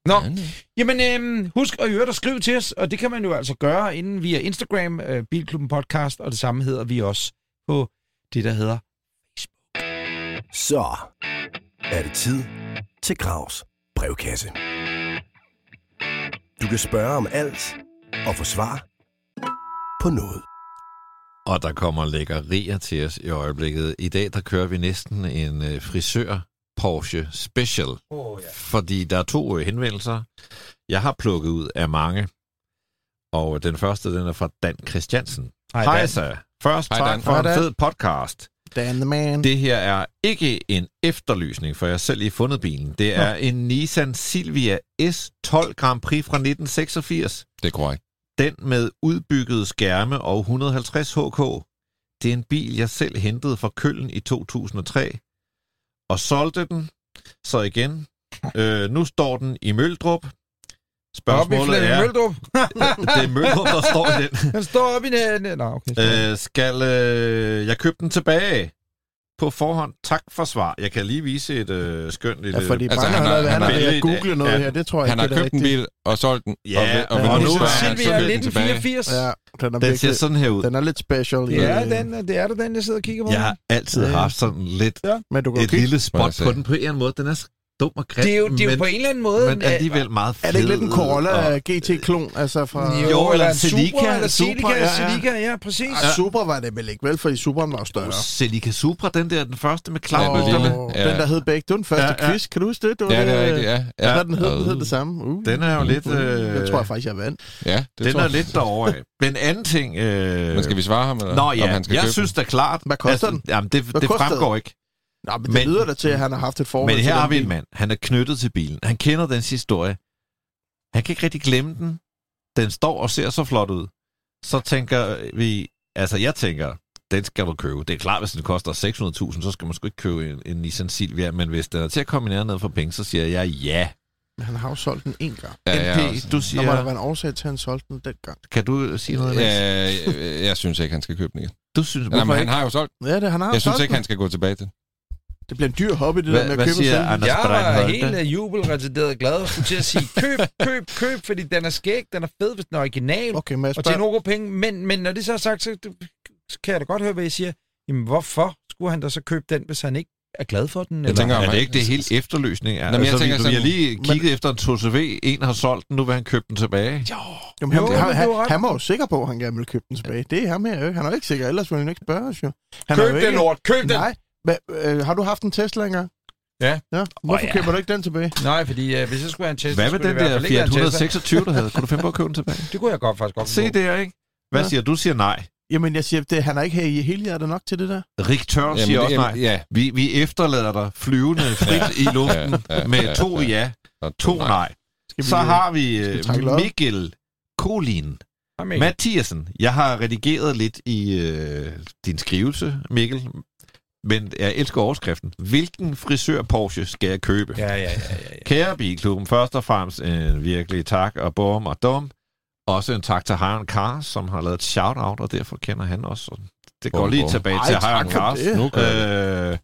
Nå, Ja. Jamen, øhm, husk at høre og skrive til os, og det kan man jo altså gøre inden via Instagram, øh, Bilklubben Podcast, og det samme hedder vi også på det, der hedder Så er det tid til Gravs brevkasse. Du kan spørge om alt og få svar på noget. Og der kommer lækkerier til os i øjeblikket. I dag, der kører vi næsten en øh, frisør Porsche Special. Oh, ja. Fordi der er to øh, henvendelser. Jeg har plukket ud af mange. Og den første, den er fra Dan Christiansen. Hej, Dan. så. Først Hej, tak Dan. for Hej, en Dan. fed podcast. Dan the man. Det her er ikke en efterlysning, for jeg har selv lige fundet bilen. Det er en Nissan Silvia S12 Grand Prix fra 1986. Det er korrekt. Den med udbyggede skærme og 150 HK. Det er en bil, jeg selv hentede fra Køln i 2003. Og solgte den. Så igen. Øh, nu står den i Møldrup. Spørgsmålet er... Møldrup. det er Møldrup, der står i den. Den står op i næden. Nå, okay. Øh, skal øh, jeg købe den tilbage på forhånd? Tak for svar. Jeg kan lige vise et øh, skønt lille... Ja, fordi Altså, altså, han han, har- har, han, han har har ved at google noget ja. her, det tror jeg Han har ikke, det er købt en bil og solgt den. Ja, og, vil- og, vil og nu er han så den tilbage. 1984. Ja, den er, Den ser sådan her ud. den er lidt special. Det er, Øh, den, det er der den, jeg sidder og kigger på. Jeg har altid Ja. haft sådan lidt Men du et kigge. lille spot på den på en eller anden måde. Den er, dum og grim, Det er jo, det er jo men, på en eller anden måde... men øh, alligevel meget fed. Er det ikke lidt en Corolla og- GT-klon? Altså fra... Jo, Jo, eller en Celica, Supra, eller Supra, Celica, ja, ja. Celica, ja, præcis. Ja. Supra var det vel ikke, vel? Fordi Supra var større. Celica Supra, den der, den første med klapbølgerne. Ja. Den, der hed begge. Det var den første Ja, ja. quiz. Kan du huske det? det var Ja, det er øh, rigtigt, ja. Ja, ja. hvad den hed, den hed Øh, det samme. Uh. Den er jo lidt... Øh, Jeg tror jeg faktisk, jeg vandt. Ja, det den tror er jeg. lidt derovre af. Den anden ting... Øh, Men skal vi svare ham, eller Nå om ja, han skal jeg købe synes da klart... Hvad koster den? Jamen, det, fremgår ikke. Nå, men det Men- lyder da til, at han har haft et forhold Men her har vi en mand. Han er knyttet til bilen. Han kender dens historie. Han kan ikke rigtig glemme den. Den står og ser så flot ud. Så tænker vi... Altså, jeg tænker, den skal du købe. Det er klart, hvis den koster 600.000, så skal man sgu ikke købe en, en Nissan Silvia. Men hvis den er til at kombinere ned for penge, så siger jeg ja. Men han har jo solgt den en gang. Ja, NP, jeg, også. du Der må der siger... være en årsag til, at han solgte den dengang. Kan du sige noget? Ja, jeg, jeg synes ikke, han skal købe den igen. Du synes... Nej, Hvorfor men han ikke? har jo solgt. Ja, det han har Jeg synes solgt ikke, den. han skal gå tilbage til. Det bliver en dyr hobby, det Hvad- der med at købe siger og sælge. Anders Jeg var helt jubelretarderet glad og skulle til at sige, køb, køb, køb, fordi den er skæg, den er fed, hvis den er original, Okay, men og til spørger, nogle gode penge. Men, men når det så er sagt, så, kan jeg da godt høre, hvad I siger. Jamen, hvorfor skulle han da så købe den, hvis han ikke er glad for den? Jeg tænker, Er det ikke det helt efterløsning? Er? Nå, men jeg altså, tænker vi, vi har sådan- lige kigget efter en 2CV, en har solgt den, nu vil han købe den tilbage. Jamen, han, Jo, han, men han, ret. han, var jo sikker på, at han gerne ville købe den tilbage. Det er ham her jo ikke. Han er jo ikke sikker, ellers ville han jo ikke spørge os jo. Han Køb jo den, ikke- lort, køb den! Nej. Hva, øh, har du haft en Tesla engang? Ja. ja. Hvorfor ja. oh, køber du ikke den tilbage? Nej, fordi øh, hvis jeg skulle have en Tesla, Hvad med den det der fald ikke Fiat være en Tesla. 126, der havde? Kunne du finde på at købe den tilbage? Det kunne jeg godt faktisk godt Se der, ikke? Hvad Ja. siger du? Du siger nej. Jamen, jeg siger, det, han er ikke her i hele hjertet nok til det der. Rik Tørn Jamen, siger det- også nej. jamen, Ja. Vi, vi efterlader dig flyvende frit i luften Ja, ja, med ja, to ja. ja, Og to nej. Skal Så har vi skal vi øh? Mikkel Kolin. Jamen, Mathiasen, jeg har redigeret lidt i øh, din skrivelse, Mikkel, men jeg elsker overskriften. Hvilken frisør Porsche skal jeg købe? Ja, ja, ja, ja, ja. Kære Bilklubben, først og fremmest en virkelig tak og bum og dum. Også en tak til Hiron Cars, som har lavet et shout-out, og derfor kender han også. Det går Bum, lige bum. tilbage Ej, til det. Nu kører Øh,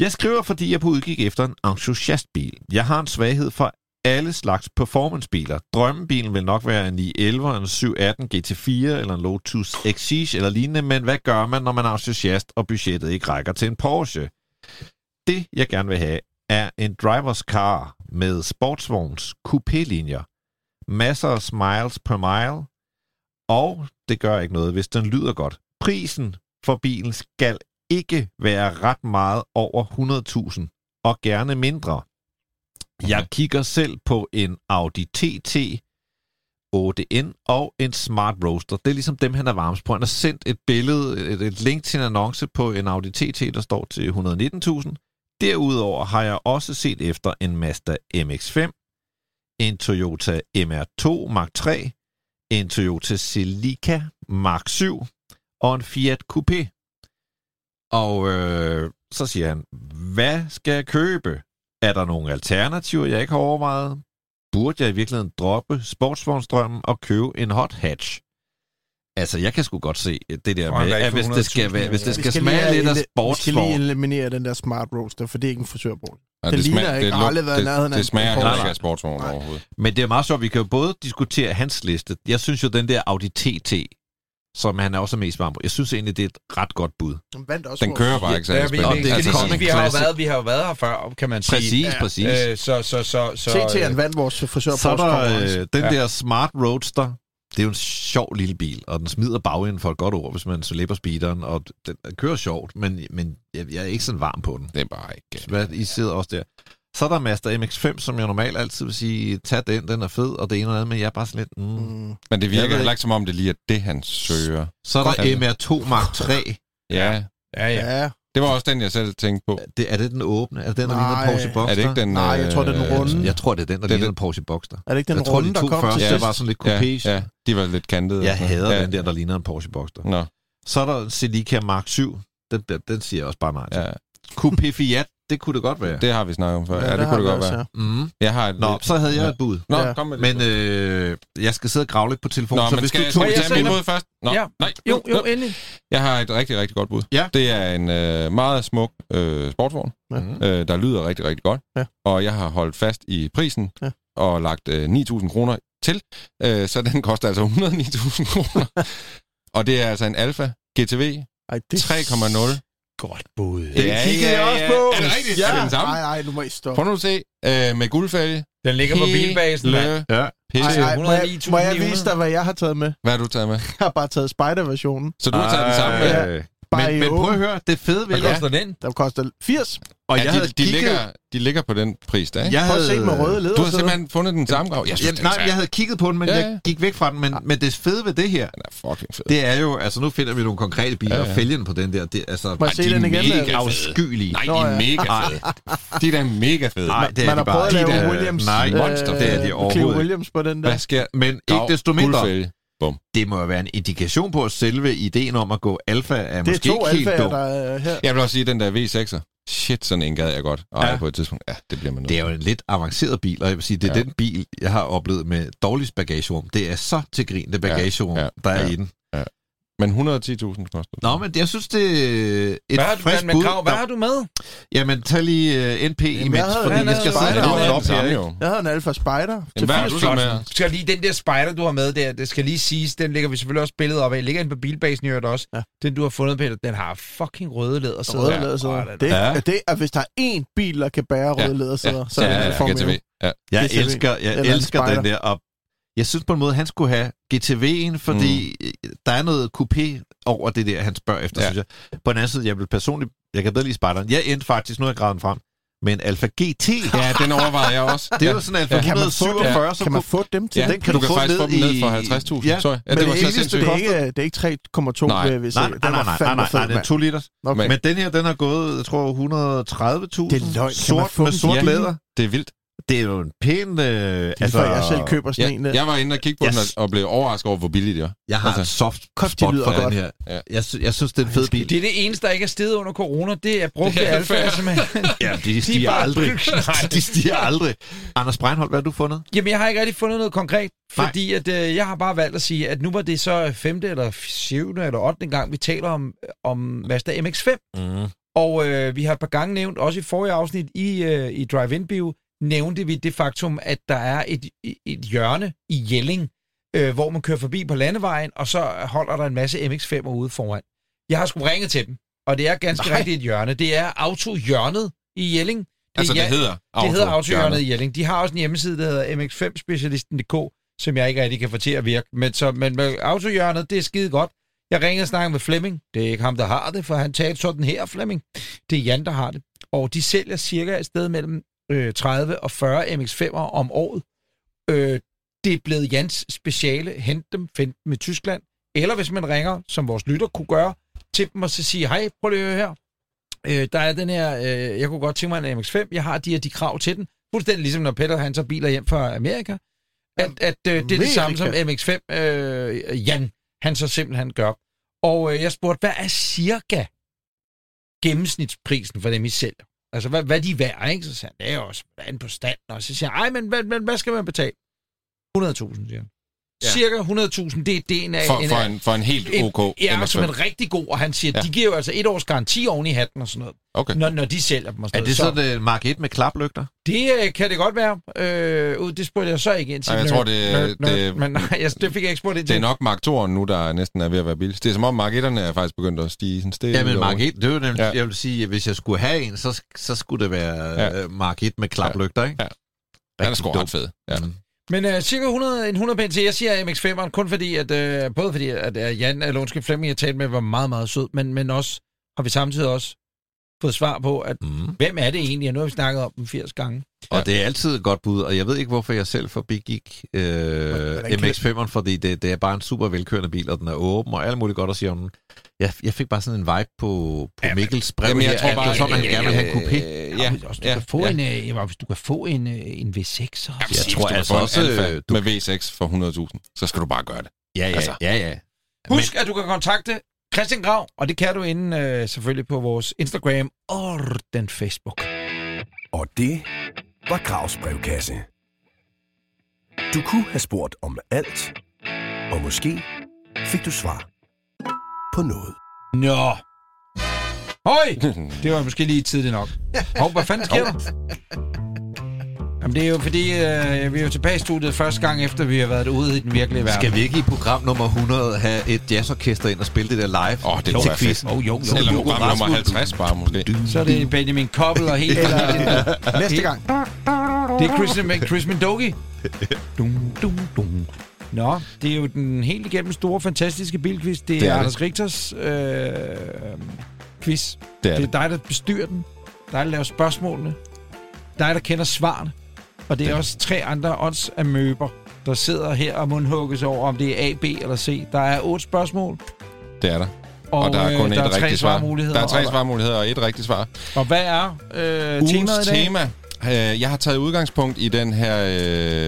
jeg skriver, fordi jeg på udkig efter en entusiastbil. Jeg har en svaghed for alle slags performancebiler. Drømmebilen vil nok være en 911, en 718 GT4 eller en Lotus Exige eller lignende, men hvad gør man, når man er entusiast, og budgettet ikke rækker til en Porsche? Det, jeg gerne vil have, er en drivers car med sportsvogns coupé-linjer, masser af smiles per mile, og det gør ikke noget, hvis den lyder godt. Prisen for bilen skal ikke være ret meget over 100.000, og gerne mindre. Jeg kigger selv på en Audi TT 8N og en Smart Roadster. Det er ligesom dem, han er varmest på. Han har sendt et billede, et, et link til en annonce på en Audi TT, der står til 119.000. Derudover har jeg også set efter en Mazda MX-5, en Toyota MR2 Mark 3, en Toyota Celica Mark 7 og en Fiat Coupé. Og øh, så siger han, hvad skal jeg købe? Er der nogle alternativer, jeg ikke har overvejet? Burde jeg i virkeligheden droppe sportsvognsdrømmen og købe en hot hatch? Altså, jeg kan sgu godt se det der med, at hvis det skal, 100.000 være, hvis det skal lige smage lidt af ele- Vi skal lige sportsvogn, eliminere den der Smart Roadster, for det er ikke en frisørbrug. Og Det det, ligner smager, ikke. det, Har aldrig været det, nærheden det en smager heller ikke af sportsvogn overhovedet. Men det er meget sjovt, vi kan jo både diskutere hans liste. Jeg synes jo, den der Audi TT, som han er også mest varm på, jeg synes egentlig, det er et ret godt bud. Den vandt også Den kører bare ikke Ja, særlig vi, spændende. vi, det er vi, en vi, har jo været, vi har jo været her før, kan man sige. Præcis, Ja. præcis. Øh, så, så, så, så, øh, vandt vores frisør Så er der øh, den Ja. der Smart Roadster. Det er jo en sjov lille bil, og den smider bagenden for et godt ord, hvis man slipper speederen, og den, den kører sjovt, men, men jeg, jeg er ikke sådan varm på den. Det er bare ikke... Hvad, I sidder også der. Så er der Mazda MX-5, som jeg normalt altid vil sige, tag den, den er fed, og det ene og andet, men jeg er bare sådan lidt... Mm. Mm. Men det virker heller ikke, som om det lige er det, han søger. Så er der Godt. MR2 Mark 3. Ja, Ja, ja. Ja, det var også den, jeg selv tænkte på. Det, er det den åbne? Er det den, der Nej. ligner en Porsche Boxster? Er det ikke den... Nej, jeg tror, det er den øh, runde. Jeg tror, det er den, der Det er ligner den- en Porsche Boxster. er det ikke den jeg tror, runde, de der to kom første til Ja. sidst? var sådan lidt Ja, coupé. ja, de var lidt kantede. Jeg og sådan hader noget. den der, der ligner en Porsche Boxster. Nå, Så er der Celica Mark 7. Den, den, den siger jeg også bare nej til. ja. Coupé Fiat, det kunne det godt være. Det har vi snakket om før. Ja, det, har kunne det godt også, være. ja. Mm. Jeg har et Nå, lidt- så havde jeg Ja. et bud. Nå, Ja. kom med Men øh, jeg skal sidde og grave lidt på telefonen. Nå, så men hvis skal, du jeg- tog skal jeg tage min bud først? Nå, Ja. nej. Jo, jo, endelig. Jeg har et rigtig, rigtig godt bud. Ja. Det er en øh, meget smuk øh, sportsvogn, Mm. øh, der lyder rigtig, rigtig godt. Ja. Og jeg har holdt fast i prisen Ja. og lagt øh, 9.000 kroner til. Øh, så den koster altså 109.000 kroner. og det er altså en Alfa GTV Ej, det 3,0 godt bud. Det Ja, kiggede ja, jeg også ja. på. Er det rigtigt? Ja. Er det den samme? Nej, nej, nu må I stoppe. Prøv nu at se. Øh, med guldfælge. Den ligger på bilbasen, mand. Ja. Pisse. Ej, ej, må, jeg, 109.900. må jeg vise dig, hvad jeg har taget med? Hvad har du taget med? Jeg har bare taget Spider-versionen. Så du har taget den samme med? Ja. Bare Men, men prøv at høre, det fede ved Hvad det, koster den? Der koster 80. og Ja, jeg de, havde de, kigget... ligger, de ligger på den pris der, ikke? jeg Prøv at se havde- med røde leder. Du har simpelthen fundet den samme grav. Jeg synes, Ja, den nej, jeg havde kigget på den, men Ja, ja, jeg gik væk fra den. Men, men det fede ved det her, Den er fucking fed. det er jo, altså nu finder vi nogle konkrete biler, Ja, ja, ja. fælgen på den der, det, altså, Må jeg se de er den igen? mega afskyelige. Nej, de er mega fede. De er da mega fede. Nej, det er Man de har prøvet bare. at lave Williams. Nej, monster. det er de overhovedet. Williams på den der. Hvad sker Men ikke desto mindre, guldfælge. det må jo være en indikation på, at selve ideen om at gå alfa er, Det er måske to ikke helt dum. der er her. Jeg vil også sige, den der V6'er. Shit, sådan en gad jeg godt eje Ja. på et tidspunkt. Ja, det bliver man nødt Det er jo en lidt avanceret bil, og jeg vil sige, det er Ja. ja. den bil, jeg har oplevet med dårligst bagagerum. Det er så til grin, det bagagerum, Ja, ja, ja, der er ja. i den. Men 110.000 koster. Nå, men jeg synes, det er et Hvad har du, frisk men, bud. Krav, hvad har du med? Jamen, tag lige uh, NP jeg imens, havde- fordi jeg skal sidde Du og op samme her. jo. Jeg havde en Alfa Spider til hvad har du 80. så med? Skal lige den der spider, du har med der, det skal lige siges, den lægger vi selvfølgelig også billedet op af. Ligger inde på bilbasen i øvrigt også. Ja. Den du har fundet, Peter, den har fucking røde lædersæder. Røde Ja. lædersæder. Er- Det, Ja. er, det er, hvis der er én bil, der kan bære røde lædersæder, så er ja, det ja. GTV. Ja. Jeg elsker, jeg en elsker den der op. Jeg synes på en måde, han skulle have GTV'en, fordi mm. der er noget coupé over det der, han spørger efter, Ja. ja. synes jeg. På den anden side, jeg vil personligt, jeg kan bedre lide Sparteren. Jeg endte faktisk, nu har jeg gravet den frem, med en Alfa GT. ja, den overvejede jeg også. Det er jo sådan en Alfa Ja. Kan man få, 147, dem, som kan man få dem til Ja, den? kan du du kan få faktisk få ned dem ned i- for 50.000. Ja. Sorry. Ja, Men det var det, er sindssygt. det, er ikke, det er ikke 3,2, Nej. vil Nej, nej, nej, nej, nej, nej, nej, den er mand. 2 liters. Okay. Men den her, den har gået, jeg tror, 130.000. Det er løgn. Kan man Sort få med sort til- læder. Det er vildt. Det er jo en pæn... Øh, Det før jeg selv køber sådan en. Ja, der. jeg var inde og kigge på Yes. den og, og blev overrasket over, hvor billigt det er. Jeg har Altså, soft de spot lyder for godt. den her. Ja. Jeg, sy- jeg synes, det er en fed bil. Det er det eneste, der ikke er steget under corona, det er brugte Det er alfa, fair. simpelthen. Ja, de stiger bare- aldrig. Nej. de stiger aldrig. Anders Breinholt, hvad har du fundet? Jamen, jeg har ikke rigtig fundet noget konkret, Nej. fordi at, øh, jeg har bare valgt at sige, at nu var det så femte eller syvende eller ottende gang, vi taler om, om Mazda MX-5. Mm. Og øh, vi har et par gange nævnt, også i forrige afsnit i, øh, i Drive-In Bio, nævnte vi det faktum, at der er et, et hjørne i Jelling, øh, hvor man kører forbi på landevejen, og så holder der en masse MX-5'er ude foran. Jeg har sgu ringet til dem, og det er ganske Nej. rigtigt et hjørne. Det er Autohjørnet i Jelling. Det, Altså, det hedder det hedder Auto- Autohjørnet i Jelling. De har også en hjemmeside, der hedder mx5specialisten.dk, som jeg ikke rigtig kan få til at virke. Men, så, men med Autohjørnet, det er skide godt. Jeg ringer og snakker med Flemming. Det er ikke ham, der har det, for han talte sådan her, Flemming. Det er Jan, der har det. Og de sælger cirka et sted mellem øh, 30 og 40 MX5'er om året. Øh, det er blevet Jans speciale. Hent dem, find dem i Tyskland. Eller hvis man ringer, som vores lytter kunne gøre, til dem og så sige, hej, prøv lige at høre her. Øh, der er den her, øh, jeg kunne godt tænke mig en MX-5. Jeg har de her de krav til den. Fuldstændig ligesom når Peter han tager biler hjem fra Amerika. At, at øh, det er det samme som MX-5 øh, Jan, han så simpelthen gør. Og øh, jeg spurgte, hvad er cirka gennemsnitsprisen for dem, I sælger? Altså, hvad, hvad de er værd, ikke? Så siger han, det er jo også an på stand. Og så siger han, ej, men hvad, hvad, hvad skal man betale? 100.000, siger han. Ja. Cirka 100.000, det, det er en af... For, en for, af- en, for en helt en- OK Ja, MX-5. som en rigtig god, og han siger, Ja. ja. de giver jo altså et års garanti oven i hatten og sådan noget, Okay. når, når de sælger dem og sådan Er det noget. sådan en Mark 1 med klaplygter? Det øh, kan det godt være. Øh, det spurgte jeg så ikke ind til. Nej, jeg tror, det- nerd, nerd, det- Men nej, jeg, det fik jeg ikke spurgt ind Det til. er nok Mark 2'eren nu, der næsten er ved at være billigst. Det er som om Mark 1'erne er faktisk begyndt at stige sådan stille. Ja, men. Mark 1, det er jo nemlig, Ja. ja. jeg vil sige, at hvis jeg skulle have en, så, så skulle det være Ja. ja. Mark 1 med klaplygter, ikke? Ja. Den er sgu ret fed. Ja. Mm. Men uh, cirka 100, en 100 pæn til. Jeg siger MX-5'eren kun fordi, at, uh, både fordi, at uh, Jan, øh, eller undskyld, Flemming, jeg talte med, var meget, meget sød, men, men også har vi samtidig også fået svar på, at Mm. hvem er det egentlig? Og nu har vi snakket om dem 80 gange. Og det er altid et godt bud, og jeg ved ikke, hvorfor jeg selv forbigik øh, Hvordan kan- MX-5'eren, fordi det, det er bare en super velkørende bil, og den er åben, og alt muligt godt at sige om den. Jeg, jeg fik bare sådan en vibe på, på Ja, men- Mikkels brev Jamen, jeg her, tror at bare, det var sådan, at han gerne vil have en coupé. Ja, ja, også, du ja, kan få ja. en, øh, ja, hvis du kan få en, øh, en V6. Så. Jamen, Jeg sig, tror altså også, Alfa øh, du- med V6 for 100.000, så skal du bare gøre det. Ja, ja, Altså. ja, ja. Husk, at du kan kontakte Christian Grav, og det kan du inde øh, selvfølgelig på vores Instagram og den Facebook. Og det var Gravs brevkasse. Du kunne have spurgt om alt, og måske fik du svar på noget. Nå. Høj! Det var måske lige tidligt nok. Hov, hvad fanden sker der? Er Jamen, det er jo fordi, øh, vi er jo tilbage i studiet første gang, efter vi har været ude i den virkelige verden. Skal vi ikke i program nummer 100 have et jazzorkester ind og spille det der live? Åh, det til kunne være quiz? Oh, jo, jo, Eller jo. program nummer 50 bare, måske. Så er det Benjamin Koppel og helt familien. Næste gang. Det er Chris, Chris Mendogi. Dum, dum, dum. Nå, det er jo den helt igennem store, fantastiske bilquiz. Det er, Det det er er det. Anders Richters øh, quiz. Det er det det. er dig, der bestyrer den. Dig, der laver spørgsmålene. Dig, der kender svarene. Og det er også tre andre odds af møber, der sidder her og mundhugges over, om det er A, B eller C. Der er otte spørgsmål, Det er der. og, Og der er kun øh, der et er tre rigtigt svar. Der er tre svarmuligheder og et rigtigt svar. Og hvad er øh, Ugens temaet i dag? tema. Øh, Jeg har taget udgangspunkt i den her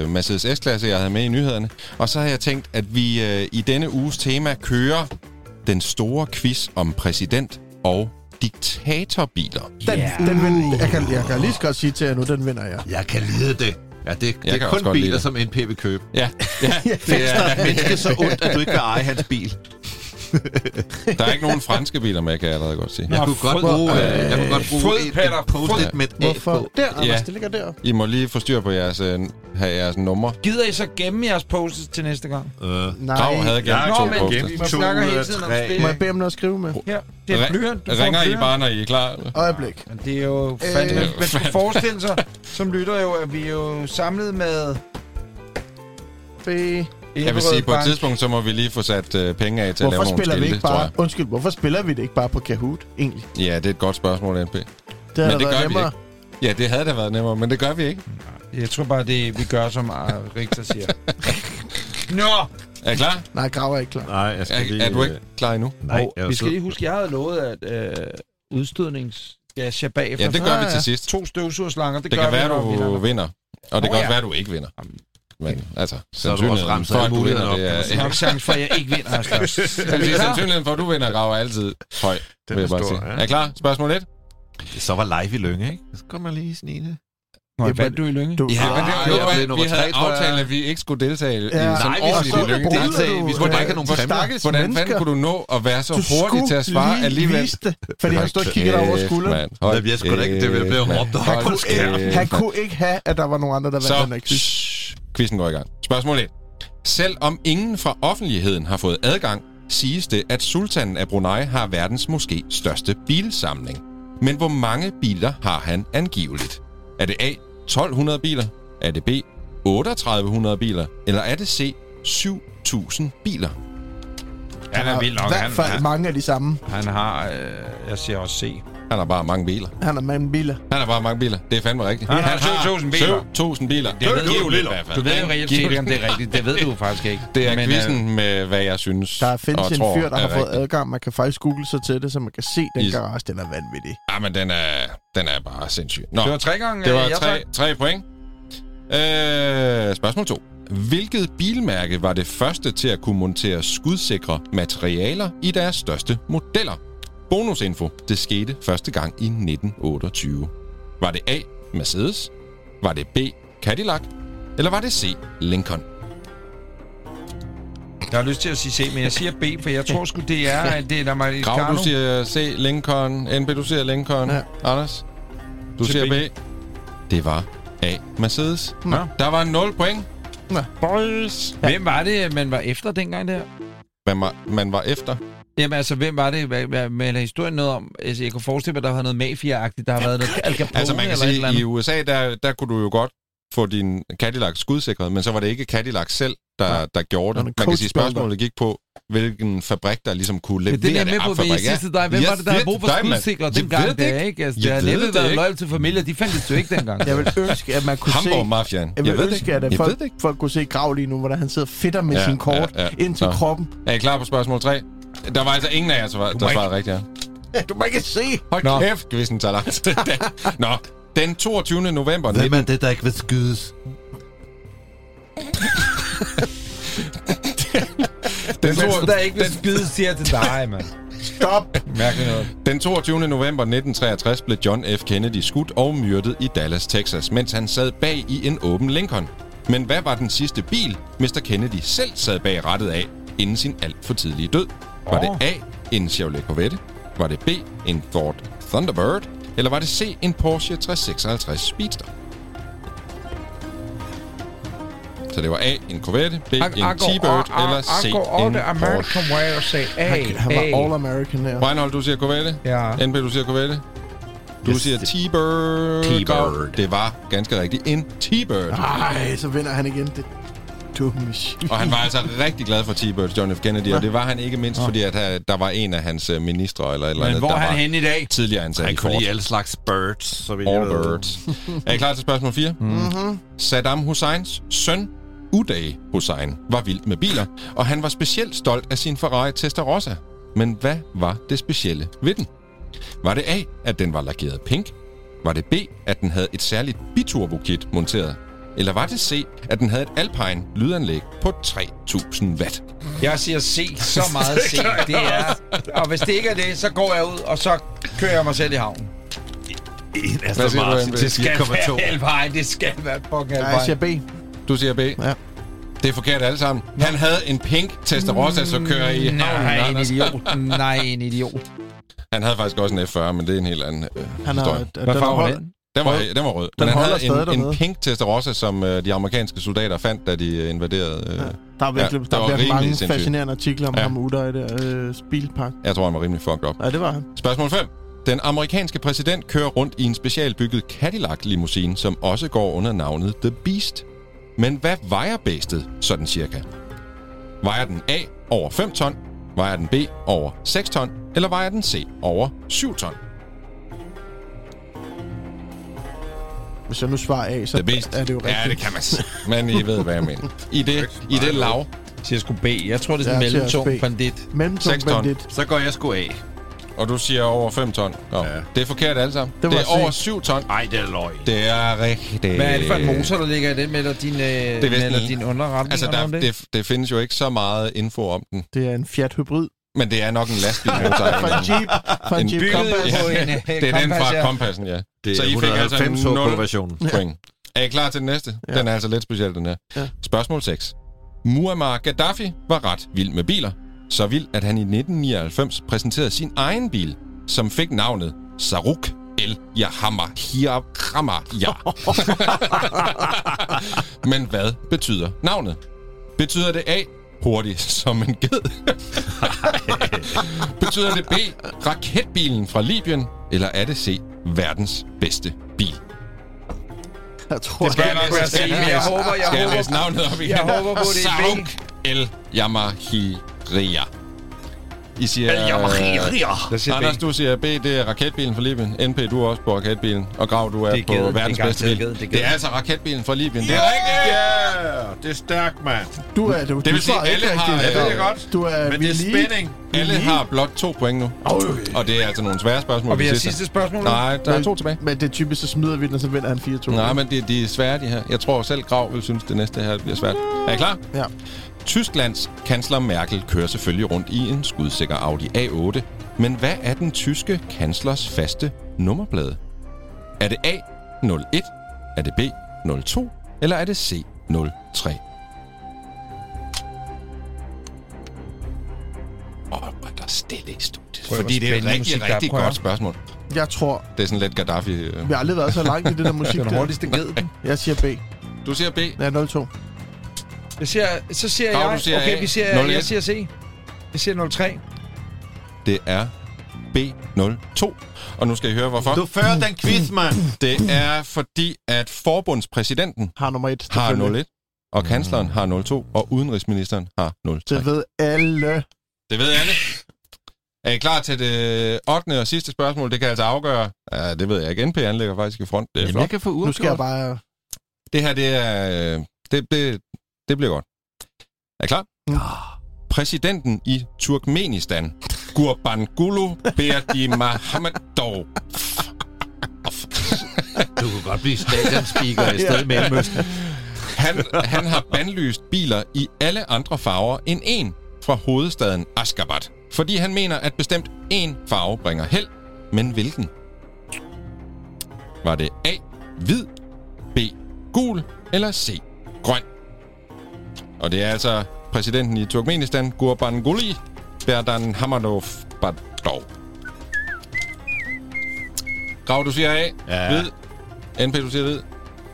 øh, Mercedes S-klasse, jeg havde med i nyhederne. Og så har jeg tænkt, at vi øh, i denne uges tema kører den store quiz om præsident og diktatorbiler. Den, Ja. den vind, jeg, kan, jeg kan lige så godt sige til jer nu, den vinder jeg. Jeg kan lide det. Ja, det, det kan er også kun godt lide biler, det. som NP vil købe. Ja, ja det Er er, et menneske så ondt, at du ikke vil eje hans bil? der er ikke nogen franske biler med, kan jeg allerede godt sige. Jeg Nå, kunne godt bruge, øh, jeg kunne godt bruge fryd, et, post-it med et Hvorfor? Der, Anders, Ja. det ligger der. I må lige få styr på jeres, øh, have jeres numre. Gider I så gemme jeres posts til næste gang? Øh, Nej. Grav havde gerne Nå, to men To snakker hele tiden om spil. Må jeg bede om noget at skrive med? Her, det er blyant. Du får Ringer I bare, når I er klar? Øjeblik. Men det er jo fandme... Øh. Man skal forestille sig, som lytter jo, at vi er jo samlet med... B. Jeg vil sige, på et tidspunkt, så må vi lige få sat øh, penge af til at lave Hvorfor nogle spiller vi skilte, ikke bare... jeg. Undskyld, hvorfor spiller vi det ikke bare på Kahoot, egentlig? Ja, det er et godt spørgsmål, NP. Det Men det gør vi nemmere. ikke. Ja, det havde da været nemmere, men det gør vi ikke. Jeg tror bare, det vi gør, som Richter siger. Nå! Er I klar? Nej, Grav er ikke klar. Nej, jeg skal lige... Er, er du øh, ikke klar endnu? Nej, Og jeg vi skal lige huske, jeg havde lovet, at øh, udstødnings... Ja, jeg bagefter. Ja, det gør Ah, vi ja. til sidst. To støvsugerslanger, det, Det gør kan vi, være, vi du vinder. vinder. Og det Åh, kan ja. også være, du ikke vinder. Men altså, Så har du også remset for, at du vinder, op, det er... sige. Nok chance for, at jeg ikke vinder er. Er Jeg sige, klar? sandsynligheden for, at du vinder, Grav, er altid høj. Den vil er jeg bare stor, sige. ja. Er I klar? Spørgsmål 1? Så var live i Lønge, ikke? Så kommer man lige snige det. Nå, Jamen, vandt du i Lynge? Du, Ja, men det, jo, ja, det er det nummer vi havde jeg. aftalt, at vi ikke skulle deltage i Ja. sådan Nej, vi ordentligt skulle i Det- deltage. Vi skulle ikke have nogen præmier. stakkels Hvordan fanden kunne du nå at være så Du hurtig til at svare lige alligevel? vise det, fordi han stod og kiggede over skulderen. Hold jeg skulle da ikke- det ville blive råbt Han kunne, ikke, have, at der var nogen andre, der vandt den her Så, quiz. Quizzen går i gang. Spørgsmål 1. Selv om ingen fra offentligheden har fået adgang, siges det, at sultanen af Brunei har verdens måske største bilsamling. Men hvor mange biler har han angiveligt? Er det A. 1200 biler? Er det B. 3800 biler? Eller er det C. 7000 biler? Han er vild I nok. hvert Han, fald han, mange af de samme. han har... Øh, jeg siger også C. Han har bare mange biler. Han har mange biler. Han har bare mange biler. Det er fandme rigtigt. Han har 7000 biler. 7000 biler. Det ved du, i hvert fald. du ved jo reelt set ikke, om det er rigtigt. Det ved du faktisk ikke. Det er Men, quizzen med, hvad jeg synes Der findes en tror fyr, der er har fået rigtigt. adgang. Man kan faktisk google sig til det, så man kan se den I- garage. Den er vanvittig. Ja, men den er, den er bare sindssyg. Nå, Det var tre gange... det var øh, tre, tre point. Øh, spørgsmål 2. Hvilket bilmærke var det første til at kunne montere skudsikre materialer i deres største modeller? Bonusinfo. Det skete første gang i 1928. Var det A. Mercedes? Var det B. Cadillac? Eller var det C. Lincoln? Jeg har lyst til at sige C, men jeg siger B, for jeg tror sgu, det er... at Det er der mig Grav, du siger C. Lincoln. NB, du siger Lincoln. Ja. Anders? Du Til siger B. B. Det var A. Mercedes. Nå. Der var 0 point. Boys. Hvem var det, man var efter dengang der? Man var, man var efter. Jamen altså, hvem var det? Hvad, hvad, melder historien noget om? Altså, jeg kunne forestille mig, at der har noget mafia-agtigt. Der har været noget Al Capone Altså man kan eller et eller sige, i. USA, der, der kunne du jo godt få din Cadillac skudsikret, men så var det ikke Cadillac selv, der, der gjorde Det det. var Man kan sige, spørgsmålet gik på, hvilken fabrik, der ligesom kunne Men levere det er jeg med det. på, men siger til dig, hvem var det, der havde ved brug for skudsikre dengang? ved Det er ikke. Altså, Jeg det har ved næppe det været ikke. loyal til familier. De fandt det jo ikke dengang. Jeg vil ønske, at man kunne se... Hamburg-mafiaen. Jeg vil ved det ønske, ikke. at Jeg folk, ved det folk kunne se Grav lige nu, hvordan han sidder fedt med Ja, sin kort ja, ja. ind til Nå. kroppen. Er I klar på spørgsmål 3? Der var altså ingen af jer, der, var- der svarede rigtigt. Ja. Du må ikke se! Hold Nå. kæft, quizzen tager lang tid. Nå, den 22. november... Hvem er det, der ikke vil skydes? Den, Men to, der er ikke vil skide, siger til dig, mand. Stop! Mærkeligt noget. Den 22. november 1963 blev John F. Kennedy skudt og myrdet i Dallas, Texas, mens han sad bag i en åben Lincoln. Men hvad var den sidste bil, Mr. Kennedy selv sad bag rattet af, inden sin alt for tidlige død? Var det A, en Chevrolet Corvette? Var det B, en Ford Thunderbird? Eller var det C, en Porsche 356 Speedster? Så det var A, en Corvette, B, en T-Bird, eller C, en the American Porsche. way og say, A, Han, han A. var all-American der. Reinhold, du siger Corvette. Ja. NP, du siger Corvette. Du Yes, siger det- T-Bird. T-Bird. Det var ganske rigtigt en T-Bird. Ej, så vinder han igen. Det dumme shit. Og han var altså rigtig glad for T-Bird, John F. Kennedy, og det var han ikke mindst, fordi at øh, der var en af hans øh, ministre eller et eller Men andet, hvor der er han henne i dag? tidligere ansat Han kunne lide alle slags birds, så vi All birds. er I klar til spørgsmål 4? Mm-hmm. Saddam Husseins søn, Uday Hussein, var vild med biler, og han var specielt stolt af sin Ferrari Testarossa. Men hvad var det specielle ved den? Var det A, at den var lakeret pink? Var det B, at den havde et særligt biturbo-kit monteret? Eller var det C, at den havde et Alpine lydanlæg på 3000 watt? Jeg siger C, så meget C. Det er... Og hvis det ikke er det, så går jeg ud, og så kører jeg mig selv i havnen. En Hvad Aston siger du, Martin til Skal være 4,2. Alpine, det skal være fucking Ja, jeg siger Alpine. B. Du siger B. Ja. Det er forkert alle sammen. Han havde en pink Testarossa, så kører i havnen. Nej, en Anders. idiot. Nej, en idiot. Han havde faktisk også en F40, men det er en helt anden øh, Han har, historie. Hvad farve den? Den var, Rød. den var rød. Den Men han holder havde stadig en, en pink Testarossa, som øh, de amerikanske soldater fandt, da de øh, invaderede. Øh, Ja. Der er virkelig, Ja, der der var er mange sindssygt. fascinerende artikler om Ja. ham Uday der. Øh, bilpark. Jeg tror, han var rimelig fucked up. Ja, det var han. Spørgsmål 5. Den amerikanske præsident kører rundt i en specialbygget Cadillac-limousine, som også går under navnet The Beast. Men hvad vejer bæstet, sådan cirka? Vejer den A over 5 ton? Vejer den B over 6 ton? Eller vejer den C over 7 ton? Hvis jeg nu svarer A, så Beast. er det jo rigtigt. Ja, det kan man sige. Men I ved, hvad jeg mener. I det, i det lav. Jeg siger sgu B. Jeg tror, det er sådan siger mellemtung bandit. Mellemtung Seks ton. bandit. Så går jeg sgu af. Og du siger over 5 ton. Nå, ja. Ja. Det er forkert alle sammen. Det Det, det er over C. 7 ton. Ej, det er løgn. Det er rigtigt. Hvad er det for en motor, der ligger i den, eller din, øh, vist eller en- din underretning? Altså, eller der, om det, det findes jo ikke så meget info om den. Det er en Fiat Hybrid. Men det er nok en lastbilmotor. Fra en Jeep. Fra en En Jeep Compass. øh, det er den fra ja. Kompassen, ja. Det Så I fik altså 190 nul. versionen Point. Er I klar til den næste? Ja. Den er altså lidt speciel, den her. Ja. Spørgsmål 6. Muammar Gaddafi var ret vild med biler. Så vild, at han i 1999 præsenterede sin egen bil, som fik navnet Saruk El Yahama Hiarama Ja. Men hvad betyder navnet? Betyder det A, hurtig som en ged? betyder det B, raketbilen fra Libyen? Eller er det C, verdens bedste bil? Jeg tror, Det skal jeg, jeg nok være se, men jeg håber, jeg Skal jeg håber, læse navnet op igen? jeg håber på, det er B. Saruk El Yamahiria. I siger... Der siger Anders, du siger B, det er raketbilen fra Libyen. NP, du er også på raketbilen. Og Grav, du er Det er på ged. verdens Det er bedste bil. Det er Det ged. er altså raketbilen fra Libyen. Det er rigtigt! Ja, det er stærkt, mand. du er, du, Det du vil sige, svarer ikke alle har- rigtigt. Ja, det er godt. Du er, Men det er spænding. Alle har blot to point nu. Og det er altså nogle svære spørgsmål. Og vi har sidste. sidste spørgsmål. Nej, der er Men- to tilbage. Men det er typisk, så smider vi den, og så vinder han 4-2. Nej, men det, de er svære, de her. Jeg tror selv, Grav vil synes, det næste her bliver svært. Er I klar? Ja. Tysklands kansler Merkel kører selvfølgelig rundt i en skudsikker Audi A8. Men hvad er den tyske kanslers faste nummerplade? Er det A01? Er det B02? Eller er det C03? Åh, er der stille i studiet. Prøv, Fordi det er et rigtig, er. rigtig godt spørgsmål. Jeg tror, Det er sådan lidt Gaddafi. øh. vi har aldrig været så langt i det der musik Den der. hurtigste ged. Jeg siger B. Du siger B. Ja, 0-2. Jeg siger, så siger Grav, jeg... du siger okay, A. vi siger, 01. jeg siger C. Jeg siger 03. Det er B02. Og nu skal I høre, hvorfor. Du fører den quiz, mand. Det er fordi, at forbundspræsidenten Har nummer 1. har 01, og kansleren har 02, og udenrigsministeren har 03. Det ved alle. Det ved alle. Er I klar til det 8. og sidste spørgsmål? Det kan altså afgøre... Ja, det ved jeg ikke. NP anlægger faktisk i front. Det er Jamen, flot. jeg kan få Nu skal jeg uafgjort. bare... Det her, det er... Det, det, det bliver godt. Er I klar? Mm. Præsidenten i Turkmenistan, Gurbanguly Berdimuhamedov, Du kunne godt blive stadionspeaker i stedet med Mellemøsten. Han, han har bandlyst biler i alle andre farver end en fra hovedstaden Ashgabat. Fordi han mener, at bestemt én farve bringer held. Men hvilken? Var det A. Hvid, B. Gul eller C. Grøn? Og det er altså præsidenten i Turkmenistan, Gurbanguly Berdan Hamadov Badov. Grav, du siger A. Ja. Hvid. NP, du siger hvid.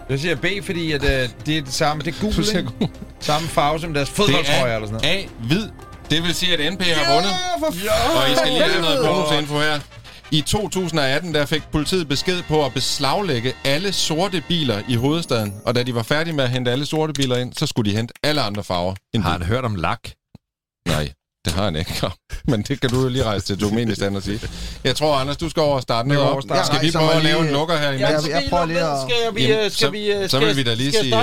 Jeg siger B, fordi at, øh, det er det samme. Det er gul, ikke? Samme farve som deres Det fodboldtrøje er eller sådan noget. A, hvid. Det vil sige, at NP har vundet. for Og I skal lige have noget bonusinfo her. I 2018 der fik politiet besked på at beslaglægge alle sorte biler i hovedstaden. Og da de var færdige med at hente alle sorte biler ind, så skulle de hente alle andre farver. end Har han hørt om lak? Nej, det har han ikke. Men det kan du jo lige rejse til Doministand og sige. Jeg tror, Anders, du skal over og starte noget op. starte. Skal vi prøve at lave en lukker her imens? jeg- jeg prøver lige at- Skal vi, Jamen, øh, skal så, vi, øh, så skal- vil vi da lige sige...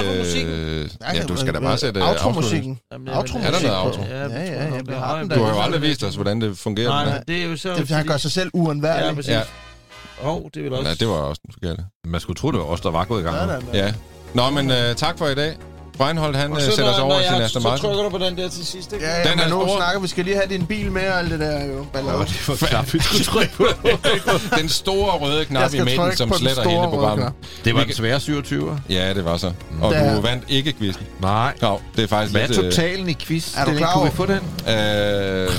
Øh, ja, du skal da bare sætte øh, Automusikken. Jamen, Automusik. Er der noget auto? Ja, ja, ja, vi har den Du har der. jo aldrig vist os, hvordan det fungerer. Nej, det er jo så... Det han gør sig selv uundværlig. Ja, præcis. Ja. Åh, oh, det vil også... Nej, det var også den forkerte. Man skulle tro, det var os, der var gået i gang. Ja. Ja. Nå, men uh, tak for i dag. Breinholt, han uh, så, sætter sig over jeg, Aston så Martin. trykker du på den der til sidst, ikke? Ja, ja, Den men er nu stor. snakker vi skal lige have din bil med og alt det der jo. Ballade. Ja, det var klart, vi skulle trykke på. Den store røde knap i midten, som sletter store hele programmet. knap. Det var den svære 27'er. Ja, det var så. Og du vandt ikke quizzen. Nej. Jo, det er faktisk Hvad er øh, totalen i quiz? Er du klar Kunne vi over- få den? Øh,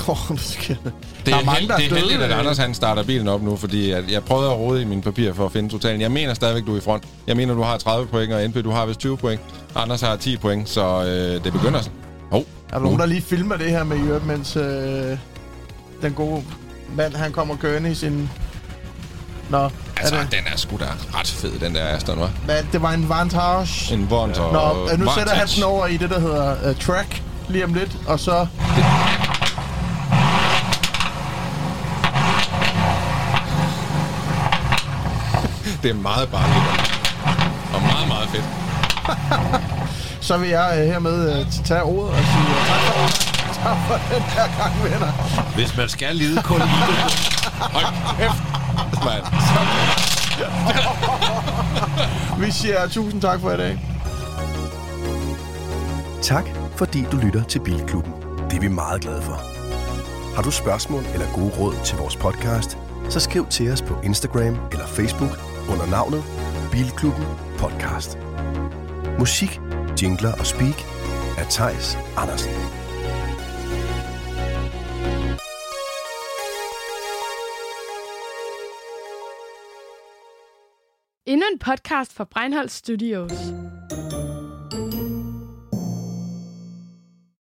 Jeg- det, Der er er mange, der er det er heldigt, døde, at. Anders han starter bilen op nu, fordi at jeg prøvede at rode i mine papirer for at finde totalen. Jeg mener stadigvæk, du er i front. Jeg mener, du har 30 point, og NP, du har vist 20 point. Anders har 10 point, så øh, det begynder sådan. Hov, Er der nogen, der lige filmer det her med Jørgen, mens øh, den gode mand, han kommer kørende i sin... Nå, altså, er det, den er sgu da ret fed, den der Aston, hva'? hvad, det var en Vantage. En Vont og... Nå, nu sætter han Vantage. den over i det, der hedder uh, track lige om lidt, og så... Det er meget barnligt. Og meget, meget fedt. Så vil jeg uh, hermed uh, tage ordet og sige uh, tak, for, tak for den her gang, venner. Hvis man skal lide kun i Hold kæft, mand. Vi siger tusind tak for i dag. Tak, fordi du lytter til Bilklubben. Det er vi meget glade for. Har du spørgsmål eller gode råd til vores podcast, så skriv til os på Instagram eller Facebook under navnet Bilklubben Podcast. Musik, jingler og speak af Tejs Andersen. Endnu en podcast fra Breinholt Studios.